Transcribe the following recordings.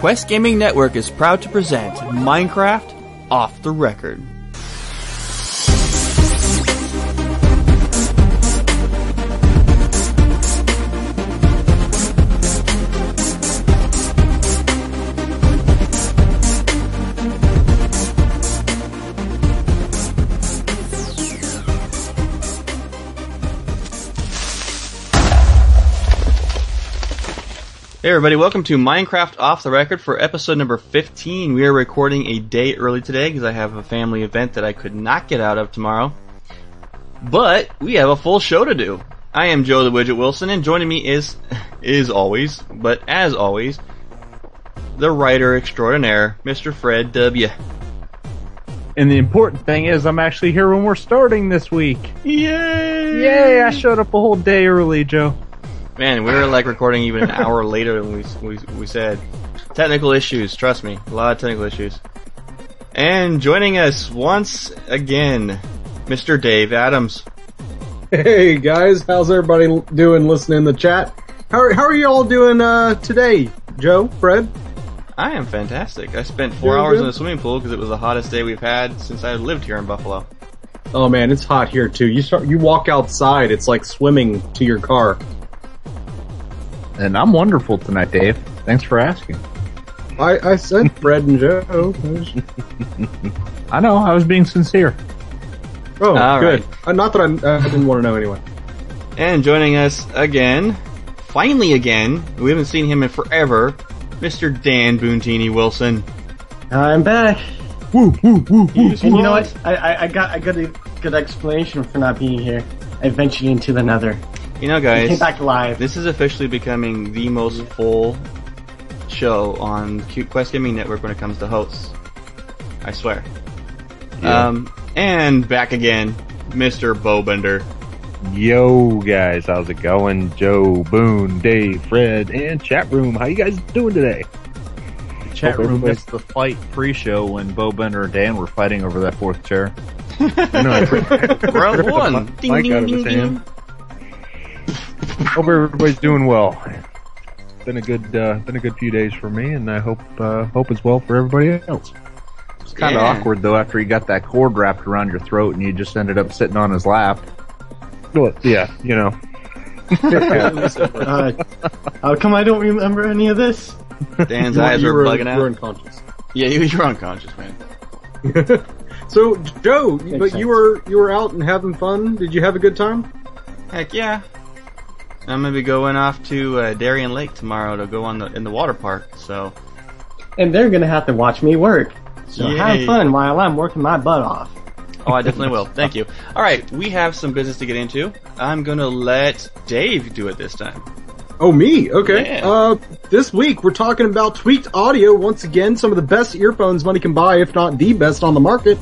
Quest Gaming Network is proud to present Minecraft Off the Record. Hey everybody, welcome to Minecraft Off the Record for episode number 15. We are recording a day early today because I have a family event that I could not get out of tomorrow. But we have a full show to do. I am Joe the Widget Wilson and joining me is, is always, but as always, the writer extraordinaire, Mr. Fred W. And the important thing is, I'm actually here when we're starting this week. Yay! Yay! I showed up a whole day early, Joe. Man, we were like recording even an hour later than we, we, we said. Technical issues, trust me. A lot of technical issues. And joining us once again, Mr. Dave Adams. Hey guys, how's everybody doing listening in the chat? How are, how are you all doing uh, today, Joe, Fred? I am fantastic. I spent four Doing hours good? in the swimming pool because it was the hottest day we've had since I lived here in Buffalo. Oh man, it's hot here too. You start, you walk outside, it's like swimming to your car. And I'm wonderful tonight, Dave. Thanks for asking. I, I said Fred and Joe. I know, I was being sincere. Oh, All good. right. Uh, not that I, I didn't want to know anyway. And joining us again, finally again, we haven't seen him in forever, Mr. Dan Boontini Wilson. I'm back. Woo, woo, woo, woo. And you know what? I, I, I got I got a good explanation for not being here. I ventured into the nether. You know, guys, came back alive. this is officially becoming the most full show on Q- Quest Gaming Network when it comes to hosts. I swear. Um, and back again, Mr. Bowbender. Yo guys, how's it going? Joe, Boone, Dave, Fred, and chat room. How you guys doing today? Chat Hope room everybody- missed the fight pre-show when Bo Bender and Dan were fighting over that fourth chair. I know. I Round one. Ding, ding, ding, ding. Hand. Hope everybody's doing well. Been a good, uh, been a good few days for me, and I hope, uh, hope it's well for everybody else. It's kind of Yeah. awkward though after you got that cord wrapped around your throat and you just ended up sitting on his lap. Well, yeah, you know, Uh, how come I don't remember any of this? Dan's You eyes you are were, bugging you were unconscious. Yeah, you were unconscious, man. So, Joe, but sense. you were you were out and having fun. Did you have a good time? Heck yeah. I'm gonna be going off to uh, Darien Lake tomorrow to go on the in the water park. So And they're gonna have to watch me work. So Yay. have fun while I'm working my butt off. Oh, I definitely will. Thank you. All right, we have some business to get into. I'm gonna let Dave do it this time. Oh, me? Okay. Yeah. Uh, this week we're talking about tweaked audio once again. Some of the best earphones money can buy, if not the best on the market.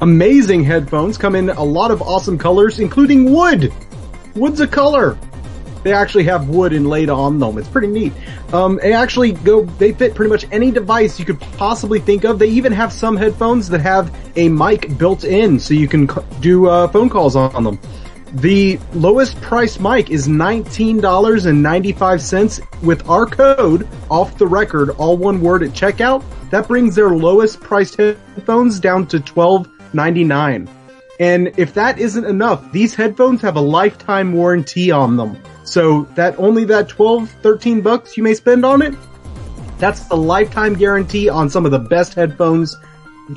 Amazing headphones come in a lot of awesome colors, including wood. Wood's a color. They actually have wood inlaid on them. It's pretty neat. Um, they actually go, they fit pretty much any device you could possibly think of. They even have some headphones that have a mic built in so you can do uh, phone calls on them. The lowest price mic is $19.95 with our code off the record, all one word at checkout. That brings their lowest priced headphones down to $12.99. And if that isn't enough, these headphones have a lifetime warranty on them. So that only that 12, 13 bucks you may spend on it, that's the lifetime guarantee on some of the best headphones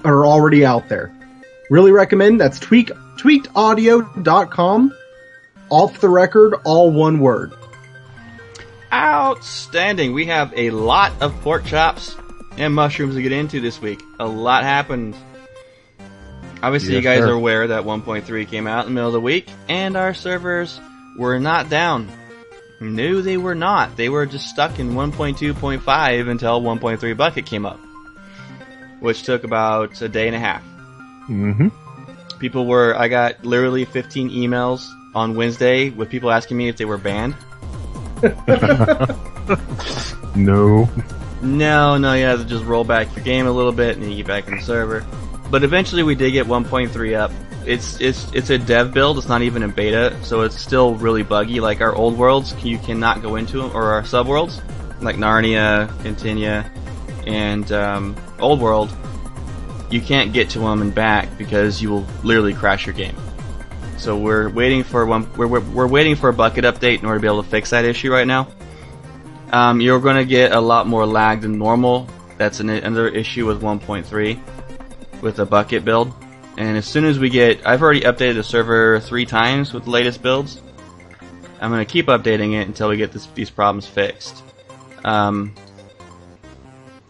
are already out there. Really recommend. That's tweak, tweakedaudio.com. Off the record, all one word. Outstanding. We have a lot of pork chops and mushrooms to get into this week. A lot happened. Obviously, you guys sir. are aware that 1.3 came out in the middle of the week, and our servers were not down. No, they were not. They were just stuck in 1.2.5 until 1.3 Bukkit came up, which took about a day and a half. mm-hmm. People were. I got literally 15 emails on Wednesday with people asking me if they were banned. No. No, no, you have to just roll back your game a little bit and you get back in the server. But eventually we did get 1.3 up. It's it's it's a dev build. It's not even in beta, so it's still really buggy. Like our old worlds, you cannot go into them, or our sub worlds, like Narnia, Continia, and um, Old World. You can't get to them and back because you will literally crash your game. So we're waiting for one. We're, we're, we're waiting for a Bukkit update in order to be able to fix that issue right now. Um, you're going to get a lot more lag than normal. That's an, another issue with 1.3 with a Bukkit build. And as soon as we get, I've already updated the server three times with the latest builds. I'm going to keep updating it until we get this, these problems fixed. Um,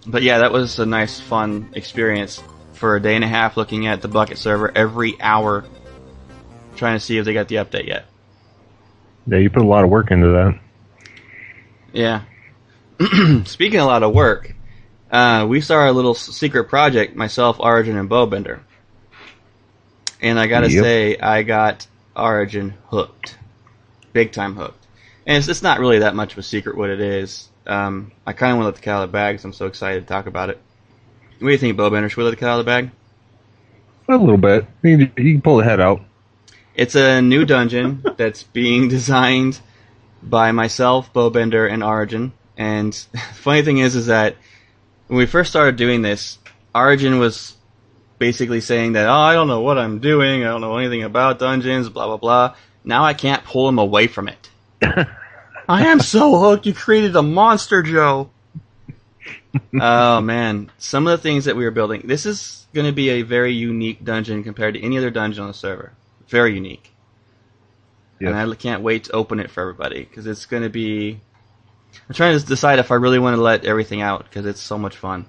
but yeah, that was a nice, fun experience for a day and a half looking at the Bukkit server every hour, trying to see if they got the update yet. Yeah, you put a lot of work into that. Yeah. Speaking of a lot of work, uh, we started a little secret project, myself, Origin, and Bowbender. And I gotta Yep. say, I got Origin hooked. Big time hooked. And it's, it's not really that much of a secret what it is. Um, I kinda want to let the cat out of the bag 'cause I'm so excited to talk about it. What do you think, Bob Bowbender? Should we let the cat out of the bag? A little bit. You, can- can pull the head out. It's a new dungeon that's being designed by myself, Bowbender, and Origin. And the funny thing is, is that when we first started doing this, Origin was basically saying that, oh, I don't know what I'm doing, I don't know anything about dungeons, blah blah blah. Now I can't pull him away from it. I am so hooked. You created a monster, Joe. oh man, some of the things that we were building. This is going to be a very unique dungeon compared to any other dungeon on the server. Very unique. Yes. And I can't wait to open it for everybody because it's going to be. I'm trying to decide if I really want to let everything out because it's so much fun.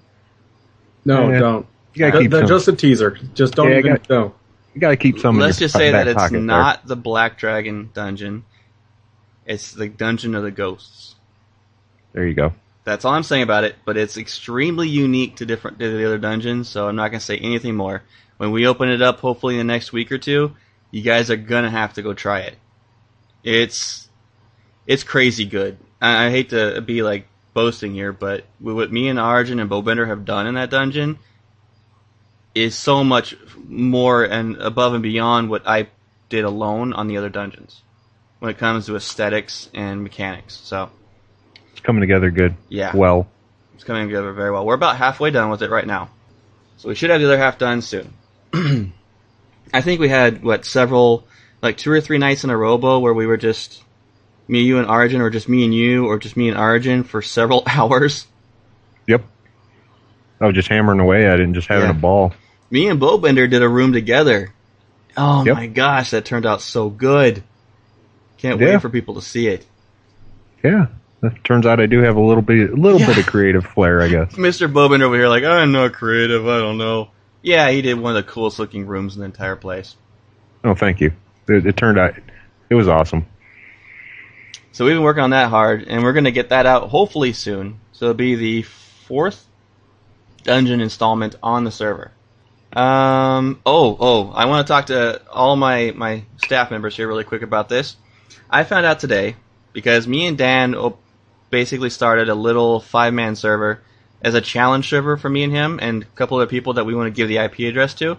No, Yeah. don't. You gotta That- keep that's some. just a teaser. Just don't Yeah, even got- no. you gotta keep some. Let's your just say that it's pocket there. not the Black Dragon dungeon. It's the Dungeon of the Ghosts. There you go. That's all I'm saying about it, but it's extremely unique to different to the other dungeons, so I'm not gonna say anything more. When we open it up, hopefully in the next week or two, you guys are gonna have to go try it. It's it's crazy good. I, I hate to be like boasting here, but what me and Origin and Bowbender have done in that dungeon is so much more and above and beyond what I did alone on the other dungeons when it comes to aesthetics and mechanics. So It's coming together good. yeah, Well, it's coming together very well. We're about halfway done with it right now. So we should have the other half done soon. I think we had, what, several, like two or three nights in a row, Bo, where we were just, me, you, and Origin, or just me and you, or just me and Origin for several hours. Was just hammering away at it and just having Yeah. a ball. Me and Bowbender did a room together. Oh Yep. my gosh, that turned out so good. Can't Yeah. wait for people to see it. Yeah. It turns out I do have a little bit, a little bit of creative flair, I guess. Mr. Bowbender over here, like, I'm not creative, I don't know. Yeah, he did one of the coolest looking rooms in the entire place. Oh, thank you. It, it turned out, it was awesome. So we've been working on that hard, and we're going to get that out hopefully soon. So it'll be the fourth dungeon installment on the server. Um. Oh, oh. I want to talk to all my my staff members here really quick about this. I found out today because me and Dan basically started a little five man server as a challenge server for me and him and a couple other people that we want to give the IP address to.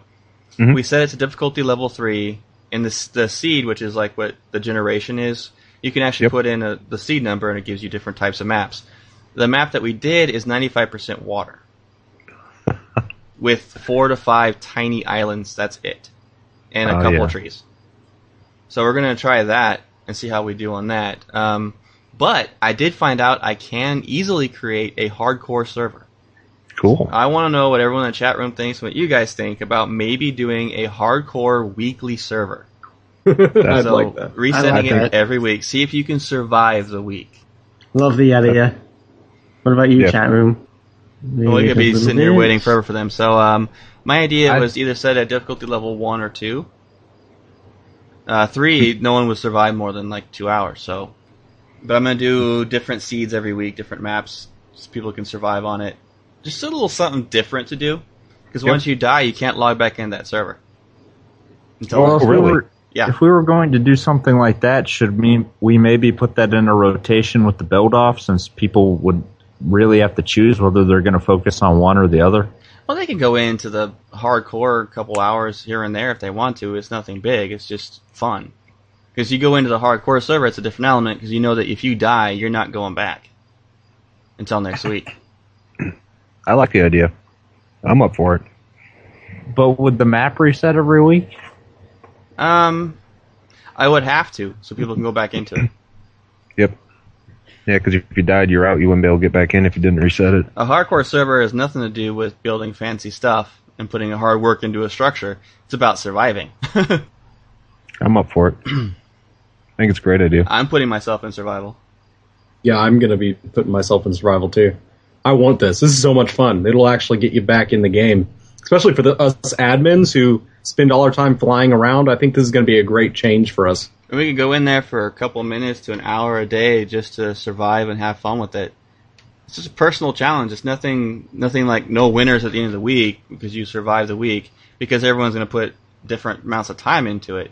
Mhm. We set it to difficulty level three, and the the seed, which is like what the generation is, you can actually Yep. put in a, the seed number and it gives you different types of maps. The map that we did is 95% water. With four to five tiny islands, that's it. And a Oh, couple yeah. of trees. So we're going to try that and see how we do on that. Um, but I did find out I can easily create a hardcore server. Cool. I want to know what everyone in the chat room thinks, what you guys think about maybe doing a hardcore weekly server. I'd so like that. resending like it that. every week. See if you can survive the week. Love the idea. What about you, Yeah. chat room? Well, you could be sitting here waiting forever for them. So, um, my idea I- was either set at difficulty level one or two. Uh, three, no one would survive more than like two hours. So, but I'm gonna do different seeds every week, different maps, so people can survive on it. Just a little something different to do, because Yep. once you die, you can't log back in that server. until Well, if really? we were, Yeah. if we were going to do something like that, should we we maybe put that in a rotation with the build off, since people would really have to choose whether they're going to focus on one or the other? Well, they can go into the hardcore a couple hours here and there if they want to. It's nothing big. It's just fun. Because you go into the hardcore server, it's a different element because you know that if you die, you're not going back until next week. I like the idea. I'm up for it. But would the map reset every week? Um, I would have to so people can go back into it. Yep. Yeah, because if you died, you're out. You wouldn't be able to get back in if you didn't reset it. A hardcore server has nothing to do with building fancy stuff and putting a hard work into a structure. It's about surviving. I'm up for it. I think it's a great idea. I'm putting myself in survival. Yeah, I'm gonna be putting myself in survival too. I want this. This is so much fun. It'll actually get you back in the game, especially for the, us admins who spend all our time flying around. I think this is gonna be a great change for us. And we could go in there for a couple minutes to an hour a day just to survive and have fun with it. It's just a personal challenge. It's nothing, nothing like no winners at the end of the week because you survive the week because everyone's going to put different amounts of time into it.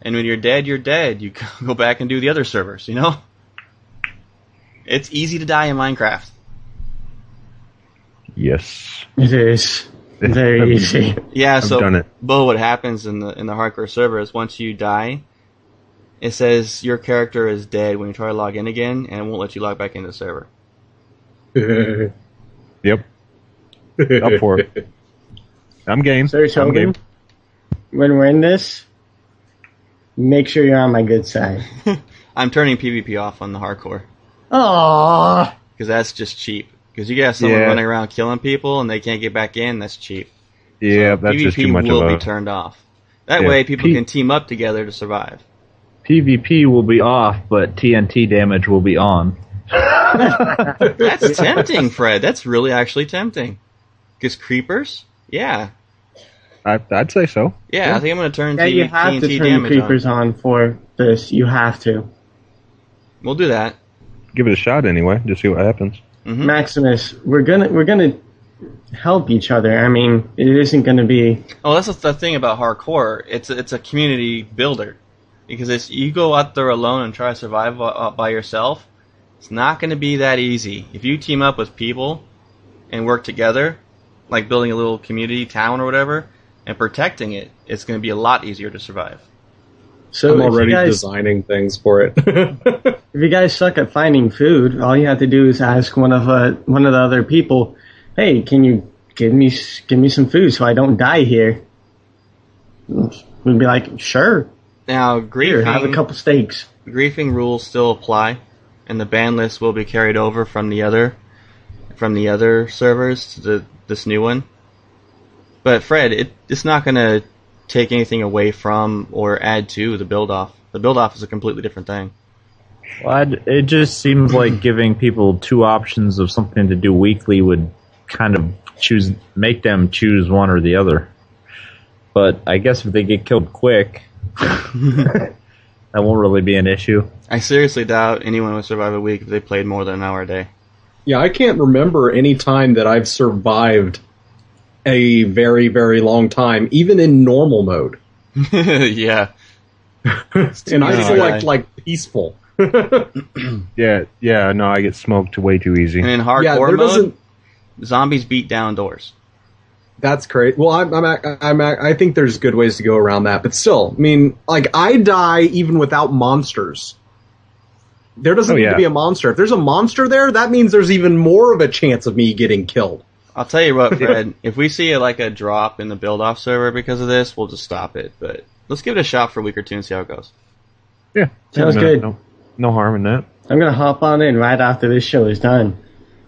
And when you're dead, you're dead. You go back and do the other servers, you know? It's easy to die in Minecraft. Yes. It is very easy. Yeah, I've so done it. Bo, what happens in the in the hardcore server is once you die, it says your character is dead when you try to log in again, and it won't let you log back into the server. Yep. Up for it. I'm game. So, I'm Tobin, game. when we're in this, make sure you're on my good side. I'm turning PvP off on the hardcore Aww. because that's just cheap. Because you got someone Yeah. running around killing people and they can't get back in, that's cheap. Yeah, So that's PvP just too much will of be turned off. That Yeah. way, people P- can team up together to survive. PvP will be off, but TNT damage will be on. That's tempting, Fred. That's really actually tempting. Because creepers, yeah, I, I'd say so. yeah. I think I'm going to turn Yeah, T- you have TNT to turn creepers on. on. for this. You have to. We'll do that. Give it a shot anyway. Just see what happens. hmm Maximus, we're gonna we're gonna help each other. I mean, it isn't gonna be. Oh, that's the thing about hardcore. It's a, it's a community builder because if you go out there alone and try to survive by, uh, yourself. It's not going to be that easy. If you team up with people and work together, like building a little community town or whatever, and protecting it, it's going to be a lot easier to survive. So I'm already guys designing things for it. if you guys suck at finding food, all you have to do is ask one of uh, one of the other people, "Hey, can you give me give me some food so I don't die here?" We'd be like, "Sure, Now, griefing, here, have a griefing, couple steaks." griefing rules still apply, and the ban list will be carried over from the other from the other servers to the, this new one. But Fred, it, it's not going to take anything away from or add to the build off. The build off is a completely different thing. Well, I'd, it just seems like giving people two options of something to do weekly would kind of choose make them choose one or the other. But I guess if they get killed quick, that won't really be an issue. I seriously doubt anyone would survive a week if they played more than an hour a day. yeah, I can't remember any time that I've survived a very, very long time, even in normal mode. yeah. And I easy. select like peaceful. Yeah, yeah. No, I get smoked way too easy. And in hardcore there mode, zombies beat down doors. That's great. Well, I'm, I'm, I'm, I think there's good ways to go around that, but still, I mean, like I die even without monsters. There doesn't Oh, need to be a monster. If there's a monster there, that means there's even more of a chance of me getting killed. I'll tell you what, Fred. if we see like a drop in the build off server because of this, we'll just stop it. But let's give it a shot for a week or two and see how it goes. Yeah, Sounds no, good. No, no harm in that. I'm gonna hop on in right after this show is done.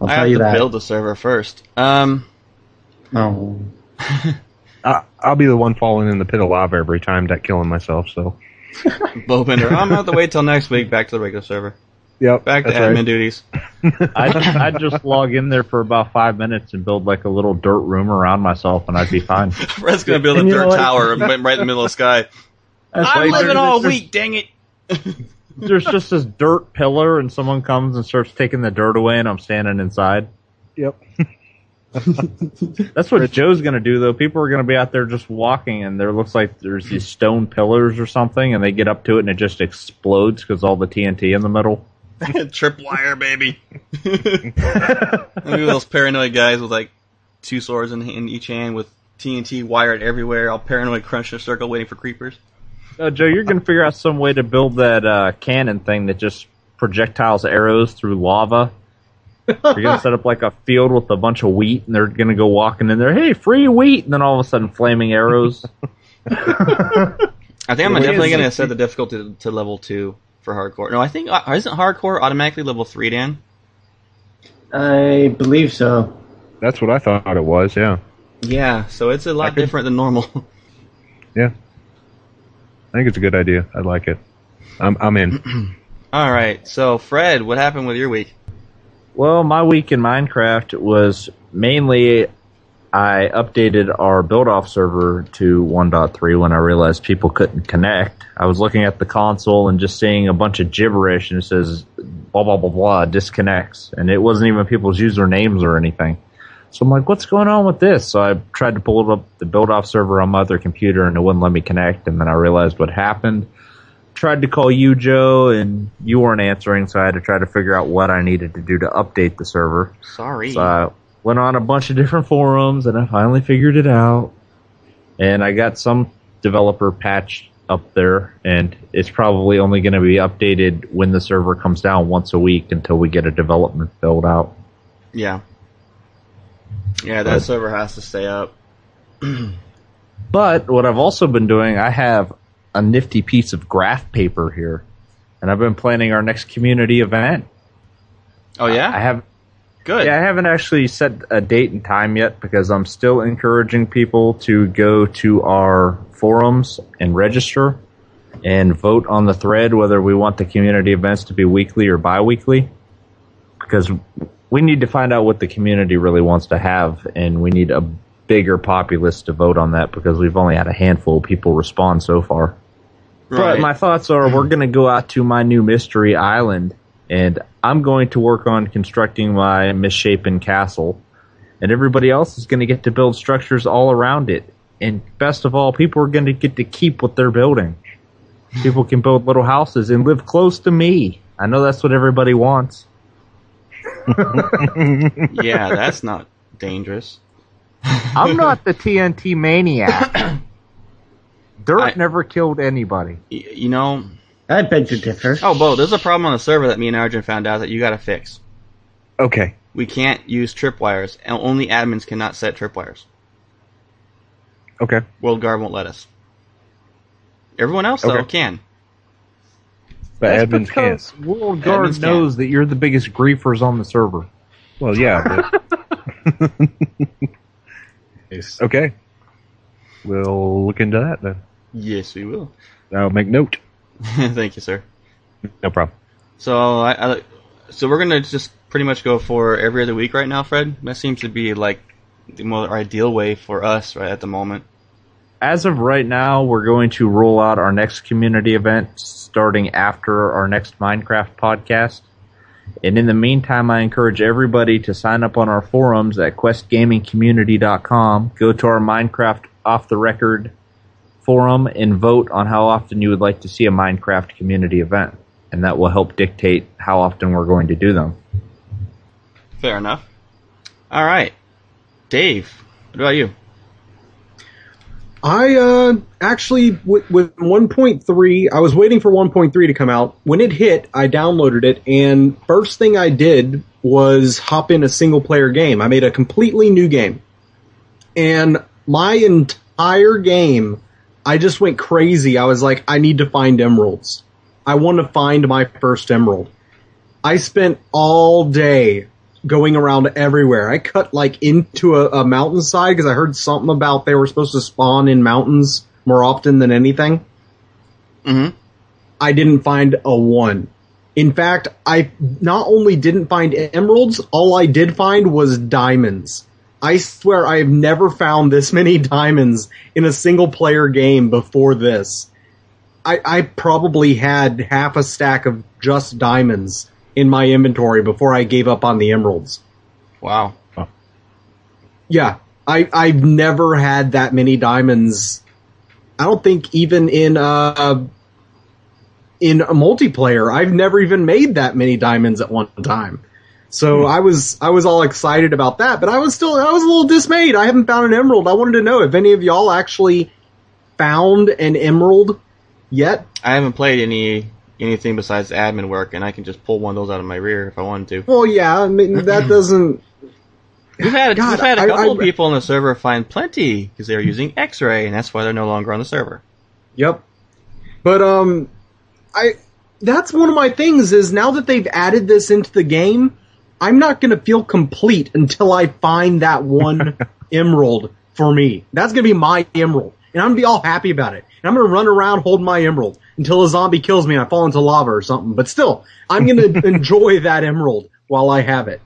I'll I tell have you to that. build the server first. Um, Oh. I, I'll be the one falling in the pit of lava every time, that killing myself. So. Bowbender, I'm gonna have to wait till next week. Back to the regular server. Yep. Back to admin right. duties. I'd, I'd just log in there for about five minutes and build like a little dirt room around myself, and I'd be fine. Fred's gonna build a And you dirt tower right in the middle of the sky. That's I'm why living all there's- week. Dang it. There's just this dirt pillar, and someone comes and starts taking the dirt away, and I'm standing inside. Yep. That's what Joe's gonna do though. People are gonna be out there just walking, and there looks like there's these stone pillars or something, and they get up to it and it just explodes because all the TNT in the middle. Tripwire, baby. Maybe those paranoid guys with like two swords in, in each hand with TNT wired everywhere, all paranoid crunching a circle waiting for creepers. Uh, Joe, you're gonna figure out some way to build that uh, cannon thing that just projectiles arrows through lava. You're gonna set up like a field with a bunch of wheat, and they're gonna go walking in there. Hey, free wheat! And then all of a sudden, flaming arrows. I think I'm It definitely going to set the difficulty to, to level two for hardcore. No, I think uh, isn't hardcore automatically level three, Dan? I believe so. That's what I thought it was. Yeah. Yeah, so it's a lot could- different than normal. Yeah. I think it's a good idea. I like it. I'm I'm in. All right, so Fred, what happened with your week? Well, my week in Minecraft was mainly I updated our build off server to 1.3 when I realized people couldn't connect. I was looking at the console and just seeing a bunch of gibberish and it says blah blah blah blah disconnects and it wasn't even people's usernames or anything. So I'm like, what's going on with this? So I tried to pull up the build off server on my other computer and it wouldn't let me connect and then I realized what happened tried to call you, Joe, and you weren't answering, so I had to try to figure out what I needed to do to update the server. Sorry. So I went on a bunch of different forums, and I finally figured it out. And I got some developer patch up there, and it's probably only going to be updated when the server comes down once a week until we get a development build out. yeah. Yeah, that But- server has to stay up. But what I've also been doing, I have a nifty piece of graph paper here, and I've been planning our next community event. Oh yeah, I have good. Yeah, I haven't actually set a date and time yet because I'm still encouraging people to go to our forums and register and vote on the thread whether we want the community events to be weekly or bi-weekly because we need to find out what the community really wants to have and we need a bigger populace to vote on that because we've only had a handful of people respond so far. But my thoughts are we're going to go out to my new mystery island and I'm going to work on constructing my misshapen castle. And everybody else is going to get to build structures all around it. And best of all, people are going to get to keep what they're building. People can build little houses and live close to me. I know that's what everybody wants. yeah, that's not dangerous. I'm not the TNT maniac. Dirt I- never killed anybody. Y- you know, I beg to differ. oh, Bo, there's a problem on the server that me and Arjun found out that you got to fix. Okay. We can't use tripwires, and only admins cannot set tripwires. Okay. World Guard won't let us. Everyone else though can. But That's admins can. because World Guard Admins knows that you're the biggest griefers on the server. Well, yeah. But, okay. We'll look into that then. Yes, we will. I'll make note. Thank you, sir. No problem. So I, I, so we're gonna just pretty much go for every other week right now, Fred. That seems to be like the more ideal way for us right at the moment. As of right now, we're going to roll out our next community event starting after our next Minecraft podcast. And in the meantime, I encourage everybody to sign up on our forums at questgamingcommunity.com. Go to our Minecraft off the record forum and vote on how often you would like to see a Minecraft community event. And that will help dictate how often we're going to do them. Fair enough. All right, Dave. What about you? I uh, actually with, with 1.3, I was waiting for 1.3 to come out. When it hit, I downloaded it, and first thing I did was hop in a single player game. I made a completely new game, and my entire game, I just went crazy. I was like, I need to find emeralds. I want to find my first emerald. I spent all day going around everywhere. I cut like into a, a mountainside because I heard something about they were supposed to spawn in mountains more often than anything. Mm-hmm. I didn't find a one. In fact, I not only didn't find emeralds, all I did find was diamonds. I swear I have never found this many diamonds in a single player game before this. I, I probably had half a stack of just diamonds in my inventory before I gave up on the emeralds. Wow. Yeah, I I've never had that many diamonds. I don't think even in uh in a multiplayer, I've never even made that many diamonds at one time. So I was I was all excited about that, but I was still I was a little dismayed. I haven't found an emerald. I wanted to know if any of y'all actually found an emerald yet. I haven't played any anything besides admin work, and I can just pull one of those out of my rear if I wanted to. Well, yeah, I mean that doesn't. We've had God, we've had a I- couple I- of people on the server find plenty because they're using X-ray, and that's why they're no longer on the server. Yep. But um, I that's one of my things is now that they've added this into the game, I'm not going to feel complete until I find that one emerald for me. That's going to be my emerald, and I'm going to be all happy about it. And I'm going to run around holding my emerald until a zombie kills me and I fall into lava or something. But still, I'm going to enjoy that emerald while I have it.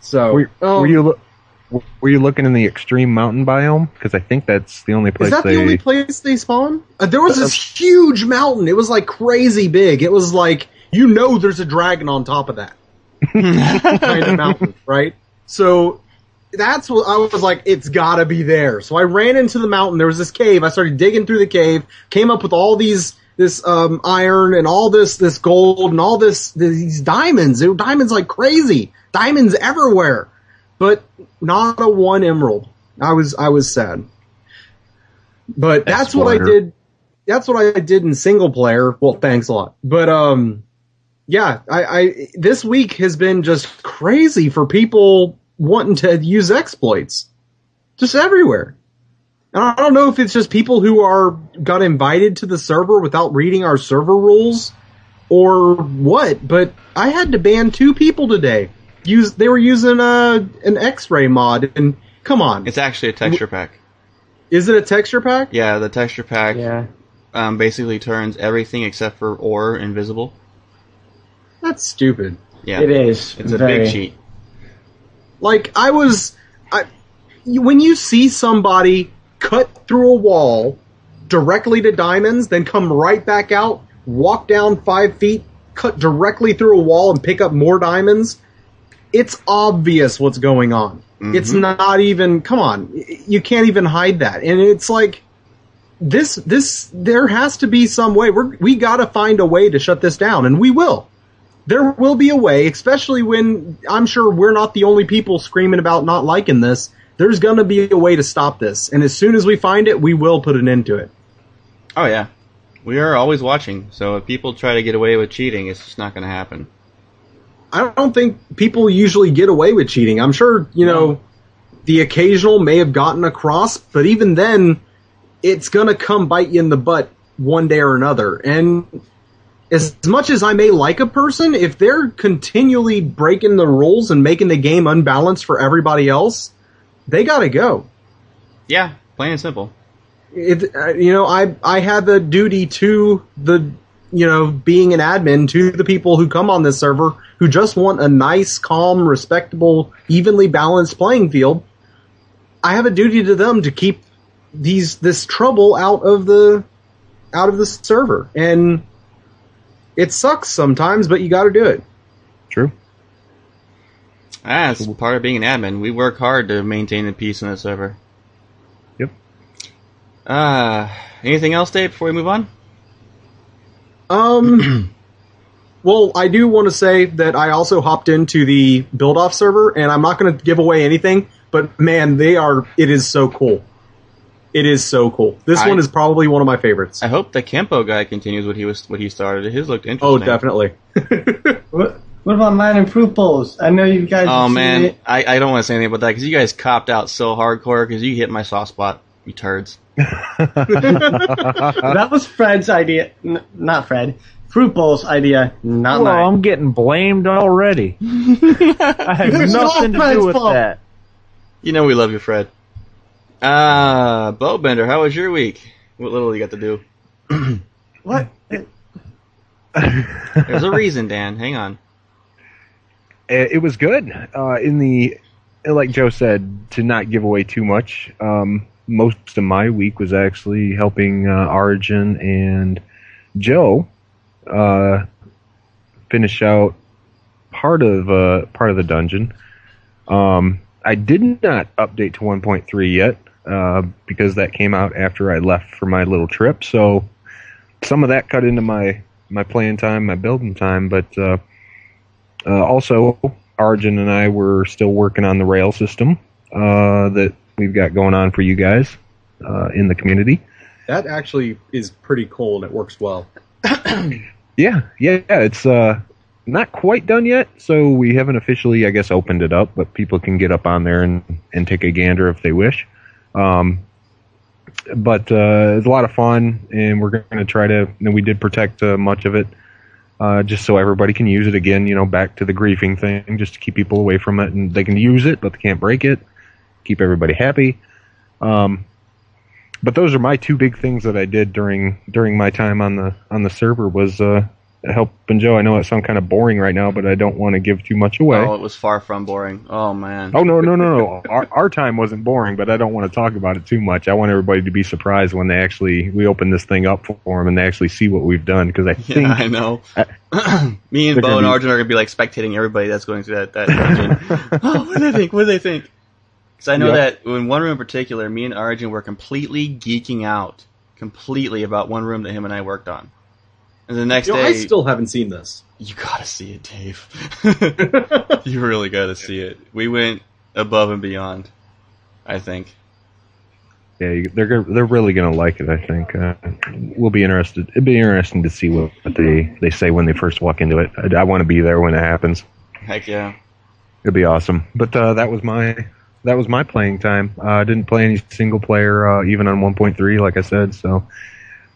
So, Were, um, were you lo- were you looking in the extreme mountain biome? Because I think that's the only place Is that they. the only place they spawn? Uh, there was this huge mountain. It was like crazy big. It was like you know there's a dragon on top of that mountain, right? So that's what I was like. It's got to be there. So I ran into the mountain. There was this cave. I started digging through the cave. Came up with all these this um, iron and all this this gold and all this these diamonds. Were diamonds like crazy. Diamonds everywhere, but not a one emerald. I was I was sad. But that's what I did. That's what I did in single player. Well, thanks a lot. But um, yeah, I, I this week has been just crazy for people wanting to use exploits, just everywhere. And I don't know if it's just people who are got invited to the server without reading our server rules, or what. But I had to ban two people today. Use they were using a an X-ray mod, and come on, It's actually a texture pack. is it a texture pack? Yeah, the texture pack Yeah. um, basically turns everything except for ore invisible. That's stupid. Yeah, It is. It's a very. big cheat. Like I was, I you- when you see somebody cut through a wall directly to diamonds, then come right back out, walk down five feet, cut directly through a wall, and pick up more diamonds, it's obvious what's going on. Mm-hmm. It's not even. Come on, y- you can't even hide that, and it's like. This, this, there has to be some way. We're, we gotta find a way to shut this down, and we will there will be a way, especially when I'm sure we're not the only people screaming about not liking this. There's going to be a way to stop this. And as soon as we find it, we will put an end to it. Oh yeah, we are always watching. So if people try to get away with cheating, it's just not going to happen. I don't think people usually get away with cheating. I'm sure, you know, the occasional may have gotten across, but even then, it's going to come bite you in the butt one day or another. And as much as I may like a person, if they're continually breaking the rules and making the game unbalanced for everybody else, they got to go. Yeah, plain and simple. it, uh, you know, I I had the duty to the, you know, being an admin to the people who come on this server who just want a nice, calm, respectable, evenly balanced playing field. I have a duty to them to keep these this trouble out of the out of the server, and it sucks sometimes, but you got to do it. True. It's part of being an admin. We work hard to maintain the peace in the server. Yep. Uh, anything else, Dave, before we move on? Um. well, I do want to say that I also hopped into the build off server, and I'm not going to give away anything, but man, they are. It is so cool. It is so cool. This I- one is probably one of my favorites. I hope the Kempo guy continues what he was what he started. His looked oh, interesting. Oh, definitely. What, what about mining fruit bowls? I know you guys. Oh man, it. I, I don't want to say anything about that because you guys copped out so hardcore because you hit my soft spot, you turds. that was Fred's idea. N- not Fred. Fruit bowl's idea, not Well, mine. I'm getting blamed already. I had It's all nothing to Fred's do with fault. that. You know we love you, Fred. Uh, Bowbender, how was your week? What little you got to do? What? There's a reason, Dan. Hang on. it, it was good. Uh, in the like Joe said, to not give away too much. Um, most of my week was actually helping uh, Origin and Joe uh, finish out part of uh, part of the dungeon. Um, I did not update to 1.3 yet uh, because that came out after I left for my little trip. So some of that cut into my my playing time, my building time. But uh, uh, also, Arjun and I were still working on the rail system uh, that we've got going on for you guys uh, in the community. That actually is pretty cool and it works well. Yeah, yeah, it's uh, not quite done yet, so we haven't officially, I guess, opened it up, but people can get up on there and, and take a gander if they wish. Um, but uh, it's a lot of fun, and we're going to try to. And we did protect uh, much of it, uh, just so everybody can use it again. You know, back to the griefing thing, just to keep people away from it, and they can use it, but they can't break it. Keep everybody happy. Um, but those are my two big things that I did during during my time on the on the server was uh, helping Joe. I know it sounds kind of boring right now, but I don't want to give too much away. Oh, it was far from boring. Oh man. Oh no no no no! our, our time wasn't boring, but I don't want to talk about it too much. I want everybody to be surprised when they actually we open this thing up for them and they actually see what we've done because I Yeah, think I know. Me and Bo and Arjun are gonna be like spectating everybody that's going through that that dungeon. oh, what do they think? What do they think? Because I know Yeah. that in one room in particular, me and Arjun were completely geeking out, completely about one room that him and I worked on. And the next You know, day, I still haven't seen this. you gotta see it, Dave. you really gotta see it. We went above and beyond. I think. yeah they're they're really gonna like it. I think uh, we'll be interested. It'd be interesting to see what, what they they say when they first walk into it. I, I want to be there when it happens. Heck yeah. It'd be awesome. But uh, that was my that was my playing time. Uh, I didn't play any single player, uh, even on 1.3, like I said. So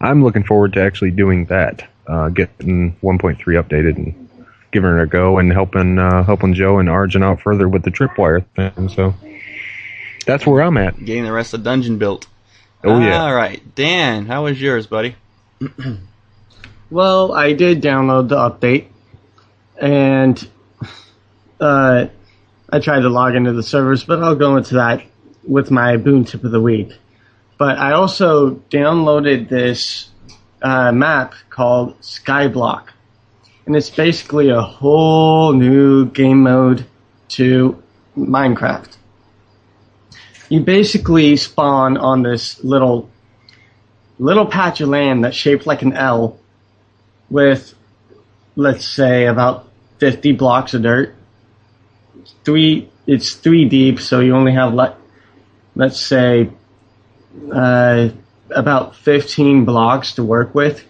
I'm looking forward to actually doing that, uh, getting 1.3 updated and giving it a go and helping uh, helping Joe and Arjun out further with the tripwire thing. So that's where I'm at. Getting the rest of the dungeon built. Oh yeah. All right, Dan, how was yours, buddy? Well, I did download the update, and uh, I tried to log into the servers, but I'll go into that with my boon tip of the week. But I also downloaded this uh, map called Skyblock, and it's basically a whole new game mode to Minecraft. You basically spawn on this little little patch of land that's shaped like an L with, let's say, about 50 blocks of dirt. Three, it's three deep, so you only have, let, let's say, uh, about 15 blocks to work with.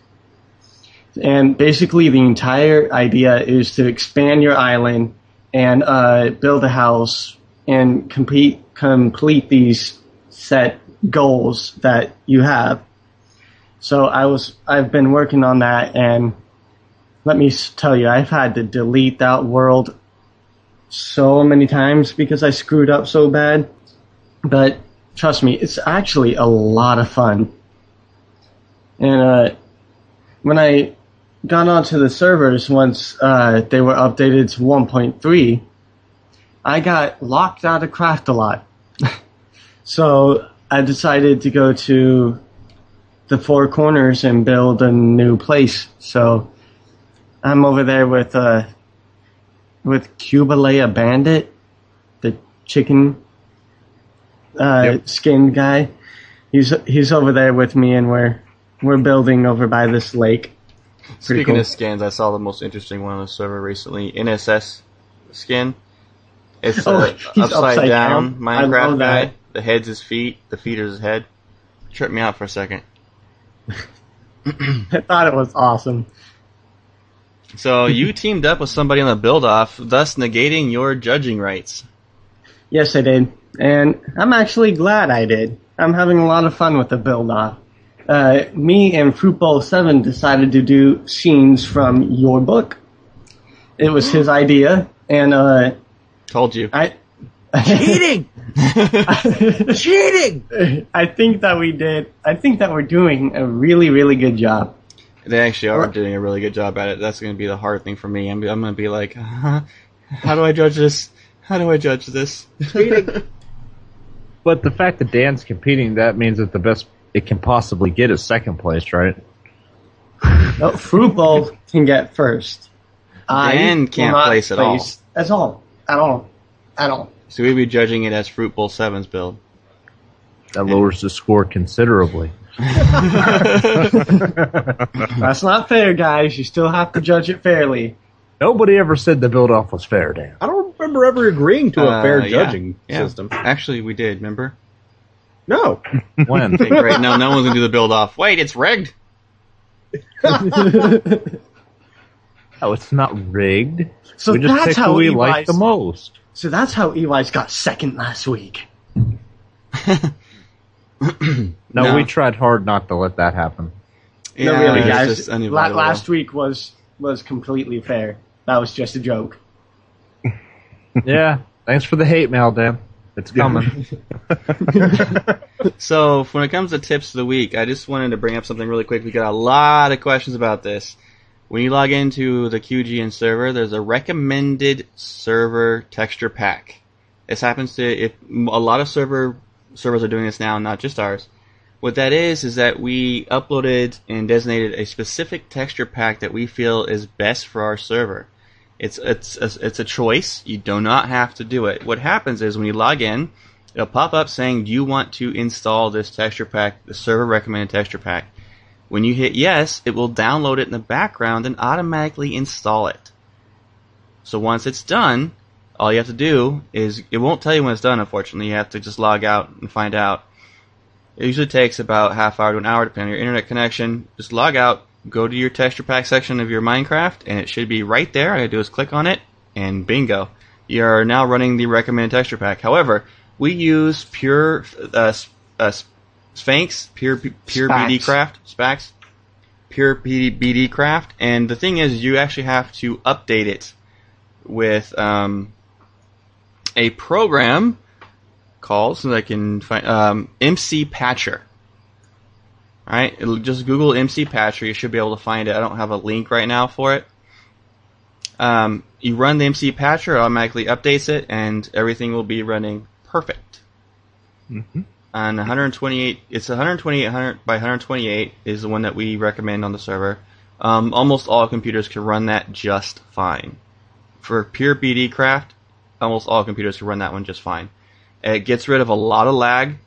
And basically, the entire idea is to expand your island and uh, build a house and complete complete these set goals that you have. So I was I've been working on that, and let me tell you, I've had to delete that world so many times because I screwed up so bad. But trust me, it's actually a lot of fun. And uh, when I got onto the servers once uh, they were updated to 1.3, I got locked out of Craft a lot. so I decided to go to the Four Corners and build a new place. So I'm over there with uh, with Cubalea Bandit, the chicken uh, Yep. skinned guy. He's he's over there with me, and we're we're building over by this lake. Pretty Speaking cool. of skins, I saw the most interesting one on the server recently. NSS skin. It's Oh, upside, upside down, down. Minecraft guy. that. The head's his feet. The feet are his head. Tripped me out for a second. I thought it was awesome. So you teamed up with somebody on the build off, thus negating your judging rights. Yes, I did, and I'm actually glad I did. I'm having a lot of fun with the build off. Uh, me and Fruitball Seven decided to do scenes from your book. It was his idea, and uh, Told you. I Cheating! cheating. I think that we did. I think that we're doing a really, really good job. They actually are doing a really good job at it. That's going to be the hard thing for me. I'm, I'm going to be like, huh? how do I judge this? How do I judge this? But the fact that Dan's competing, that means that the best it can possibly get is second place, right? No, Fruitball can get first. Dan will can't not place at all. At all. At all. At all. So we'd be judging it as Fruit Bowl 7's build. That lowers the score considerably. That's not fair, guys. You still have to judge it fairly. Nobody ever said the build off was fair, Dan. I don't remember ever agreeing to a Uh, fair yeah, judging yeah. system. Actually, we did, remember? No. When? Okay, great. No, no one's going to do the build off. Wait, it's rigged. oh, it's not rigged. So we just that's picked how who we Eli's, like the most. So that's how Eli's got second last week. No, No. we tried hard not to let that happen. no, really, it's guys. just La- unavoidable. last week was was completely fair. That was just a joke. yeah, thanks for the hate mail, Dan. It's coming. So, when it comes to tips of the week, I just wanted to bring up something really quick. We got a lot of questions about this. When you log into the QGN server, there's a recommended server texture pack. This happens to if a lot of server servers are doing this now, not just ours. What that is is that we uploaded and designated a specific texture pack that we feel is best for our server. It's it's a, it's a choice. You do not have to do it. What happens is when you log in, it'll pop up saying, "Do you want to install this texture pack, the server recommended texture pack?" When you hit yes, it will download it in the background and automatically install it. So once it's done, all you have to do is it won't tell you when it's done. Unfortunately, you have to just log out and find out. It usually takes about half hour to an hour, depending on your internet connection. Just log out, go to your texture pack section of your Minecraft, and it should be right there. All you do is click on it, and bingo, you are now running the recommended texture pack. However, we use pure uh, uh, Sphinx, pure pure BD craft, Sphax, pure BD, BD craft, and the thing is, you actually have to update it with um, a program called, so I can find um, MC Patcher. Alright, it'll just Google MC Patcher. You should be able to find it. I don't have a link right now for it. Um, you run the MC Patcher, it automatically updates it, and everything will be running perfect. Mhm. On 128, it's 128 100 by 128 is the one that we recommend on the server. Um, almost all computers can run that just fine. For pure BD craft, almost all computers can run that one just fine. It gets rid of a lot of lag,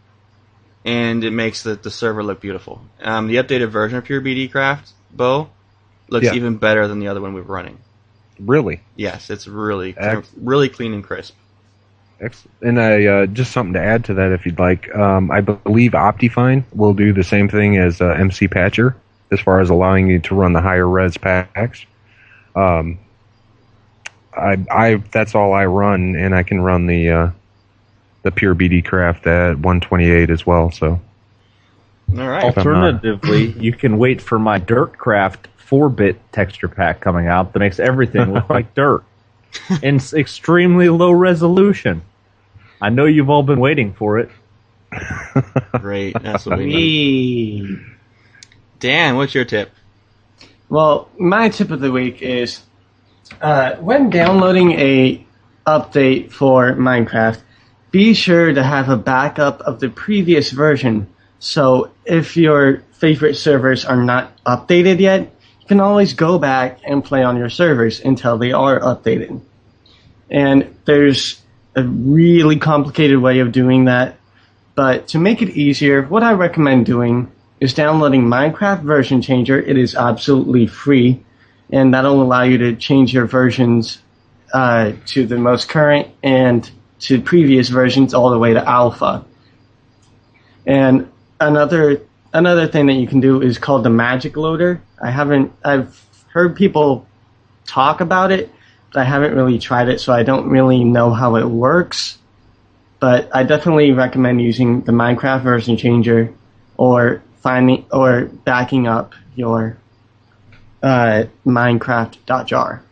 and it makes the, the server look beautiful. Um, the updated version of Pure BD Craft, Bo, looks Yeah. even better than the other one we were running. Really? Yes, it's really, really clean and crisp. Excellent. And I uh, just something to add to that, if you'd like. Um, I believe Optifine will do the same thing as uh, MC Patcher, as far as allowing you to run the higher res packs. Um, I, I, that's all I run, and I can run the uh, the pure BD craft at 128 as well. So All right. If I'm not- Alternatively, you can wait for my dirt craft 4-bit texture pack coming out that makes everything look like dirt in s- extremely low resolution. I know you've all been waiting for it. Great. That's what we need. Dan, what's your tip? Well, my tip of the week is uh, when downloading a update for Minecraft, be sure to have a backup of the previous version. So if your favorite servers are not updated yet, you can always go back and play on your servers until they are updated. And there's a really complicated way of doing that. But to make it easier, what I recommend doing is downloading Minecraft Version Changer. It is absolutely free, and that'll allow you to change your versions uh, to the most current and to previous versions all the way to alpha. And another another thing that you can do is called the Magic Loader. I haven't I've heard people talk about it, but I haven't really tried it, so I don't really know how it works. But I definitely recommend using the Minecraft version changer or finding or backing up your uh, Minecraft.jar.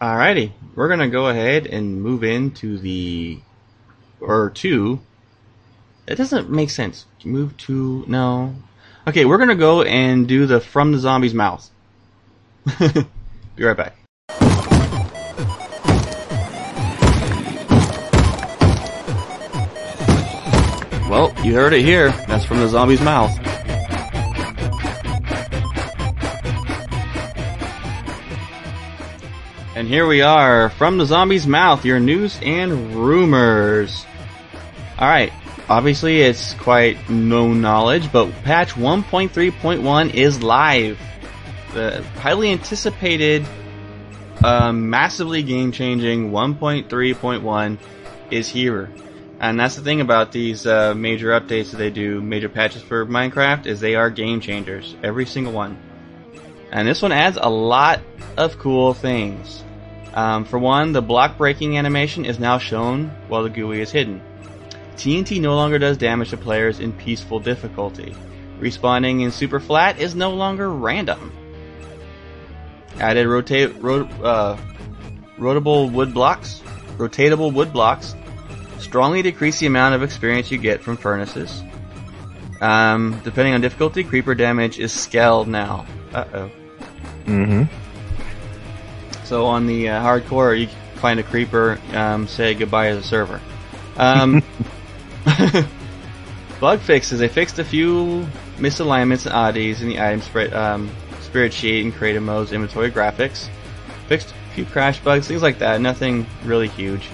Alrighty. We're gonna go ahead and move into the or to it doesn't make sense. Move to no. Okay, we're gonna go and do the from the zombie's mouth. Be right back. Well, you heard it here. That's from the zombie's mouth. And here we are from the zombie's mouth, your news and rumors. Alright, obviously it's quite no knowledge, but patch 1.3.1 is live. The highly anticipated, um, massively game changing 1.3.1 is here. And that's the thing about these uh, major updates that they do, major patches for Minecraft, is they are game changers. Every single one. And this one adds a lot of cool things. Um, for one, the block breaking animation is now shown while the GUI is hidden. TNT no longer does damage to players in peaceful difficulty. Respawning in super flat is no longer random. Added rotate, ro- uh, rotable wood blocks, rotatable wood blocks, strongly decrease the amount of experience you get from furnaces. Um, depending on difficulty, creeper damage is scaled now. Uh oh. Mm-hmm. So on the uh, hardcore, you find a creeper, um, say goodbye to the server. Um, bug fixes. They fixed a few misalignments and oddities in the item spread, um, sprite sheet and creative modes, inventory graphics. Fixed a few crash bugs, things like that. Nothing really huge.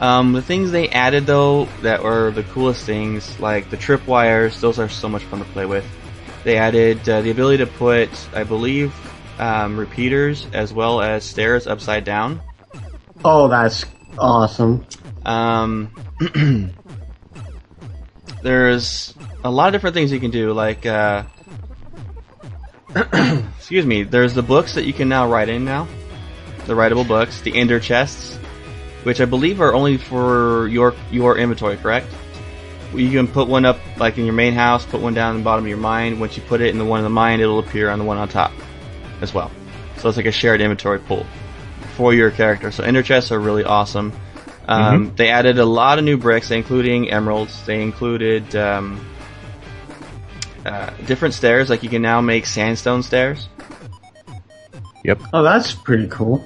Um, the things they added though that were the coolest things, like the tripwires, those are so much fun to play with. They added uh, the ability to put, I believe, um, repeaters as well as stairs upside down. Oh, that's awesome. Um, there's a lot of different things you can do, like, uh, excuse me, there's the books that you can now write in now. The writable books, the ender chests, which I believe are only for your, your inventory, correct? You can put one up, like in your main house, put one down in the bottom of your mine. Once you put it in the one in the mine, it'll appear on the one on top as well. So it's like a shared inventory pool for your character. So ender chests are really awesome. Um, They added a lot of new bricks, including emeralds. They included um, uh, different stairs, like you can now make sandstone stairs. Yep. Oh, that's pretty cool.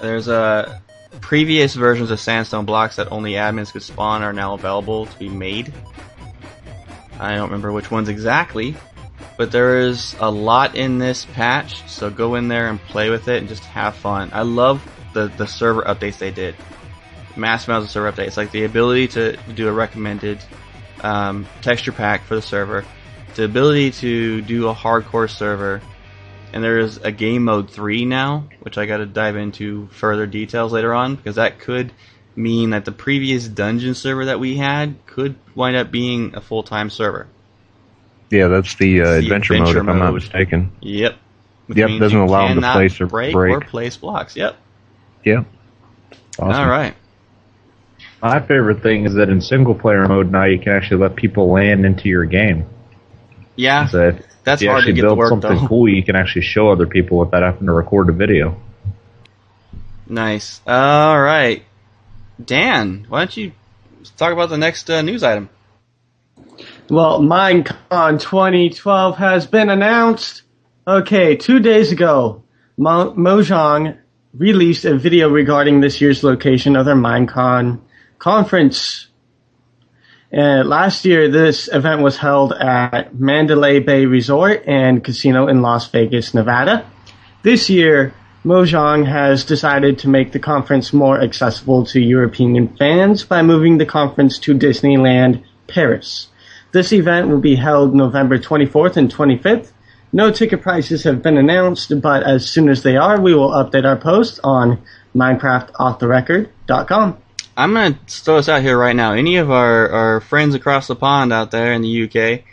There's uh, previous versions of sandstone blocks that only admins could spawn are now available to be made. I don't remember which ones exactly, but there is a lot in this patch, so go in there and play with it and just have fun. I love the, the server updates they did. Mass amounts of server updates, like the ability to do a recommended um, texture pack for the server, the ability to do a hardcore server, and there's a game mode 3 now, which I gotta dive into further details later on, because that could mean that the previous dungeon server that we had could wind up being a full-time server. Yeah, that's the, uh, the adventure, mode, adventure if I'm not mistaken. Yep. Which Yep, doesn't allow allow 'em to place or break, break. or place blocks. Yep. Yeah. Awesome. All right. My favorite thing is that in single player mode now you can actually let people land into your game. Yeah, So if that's you hard to actually get to build work something though. cool, you can actually show other people without having to record a video. Nice. All right, Dan, why don't you talk about the next uh, news item? Well, Minecon 2012 has been announced. Okay, two days ago, Mo- Mojang released a video regarding this year's location of their Minecon conference. And last year, this event was held at Mandalay Bay Resort and Casino in Las Vegas, Nevada. This year, Mojang has decided to make the conference more accessible to European fans by moving the conference to Disneyland Paris. This event will be held November 24th and 25th. No ticket prices have been announced, but as soon as they are, we will update our post on MinecraftOffTheRecord.com. I'm gonna throw this out here right now. Any of our, our friends across the pond out there in the UK,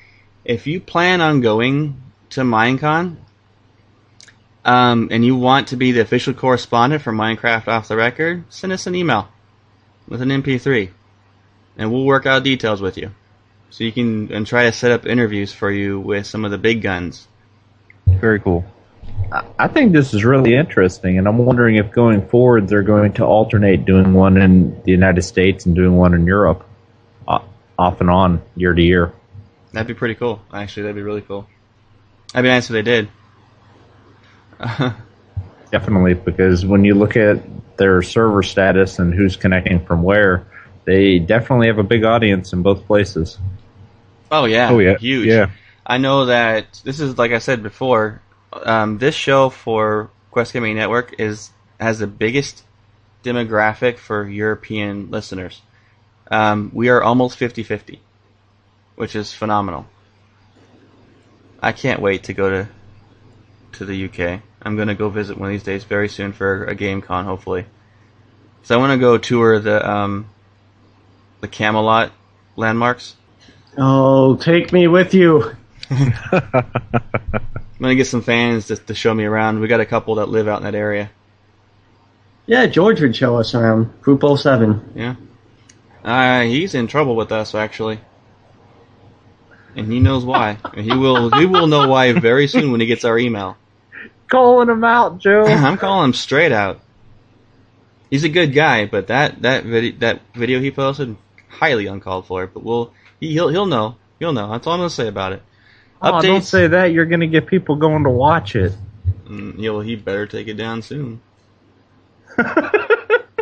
if you plan on going to Minecon, um, and you want to be the official correspondent for Minecraft Off the Record, send us an email with an MP3, and we'll work out details with you. So you can and try to set up interviews for you with some of the big guns. Very cool. I- think this is really interesting, and I'm wondering if going forward they're going to alternate doing one in the United States and doing one in Europe, o- off and on, year to year. That'd be pretty cool. Actually, that'd be really cool. That'd be nice if they did. Definitely, because when you look at their server status and who's connecting from where, they definitely have a big audience in both places. Oh yeah. Oh, yeah. Huge. Yeah. I know that this is like I said before. Um, this show for Quest Gaming Network is has the biggest demographic for European listeners. Um, we are almost 50-50, which is phenomenal. I can't wait to go to to the UK. I'm gonna go visit one of these days very soon for a game con, hopefully. So I want to go tour the um, the Camelot landmarks. Oh, take me with you. I'm gonna get some fans to, to show me around. We got a couple that live out in that area. Yeah, George would show us around. Group 07. Yeah. Uh, he's in trouble with us actually, and he knows why. And he will he will know why very soon when he gets our email. Calling him out, Joe. I'm calling him straight out. He's a good guy, but that that video that video he posted highly uncalled for. But we'll he, he'll he'll know he'll know. That's all I'm gonna say about it. Oh, don't say that. You're going to get people going to watch it. Mm, you know, he better take it down soon,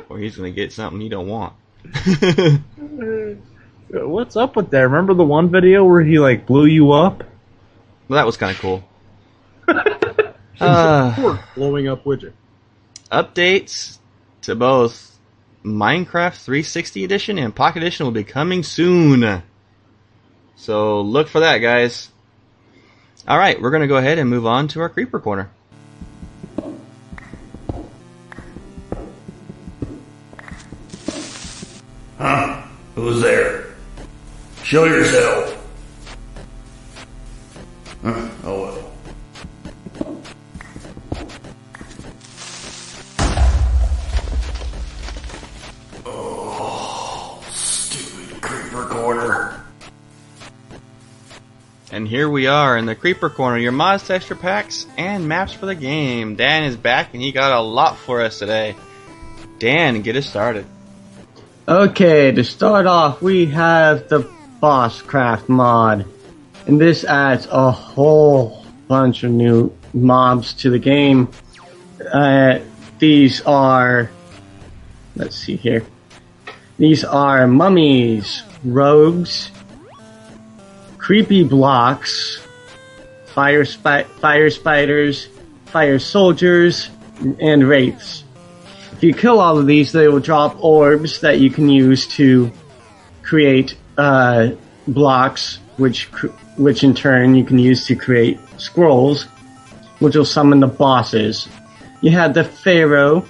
or he's gonna get something he don't want. What's up with that? Remember the one video where he like blew you up? Well, that was kind of cool. uh, Poor blowing up widget. updates to both Minecraft 360 edition and Pocket edition will be coming soon. So look for that, guys. All right, we're gonna go ahead and move on to our creeper corner. Huh? Who's there? Show yourself. Huh? Oh well. And here we are in the creeper corner, your mods, texture packs, and maps for the game. Dan is back, and he got a lot for us today. Dan, get us started. Okay, to start off, we have the Bosscraft mod. And this adds a whole bunch of new mobs to the game. Uh, these are, let's see here. These are mummies, rogues, creepy blocks, fire, spi- fire spiders, fire soldiers, and wraiths. If you kill all of these, they will drop orbs that you can use to create uh, blocks, which cr- which in turn you can use to create scrolls, which will summon the bosses. You had the Pharaoh,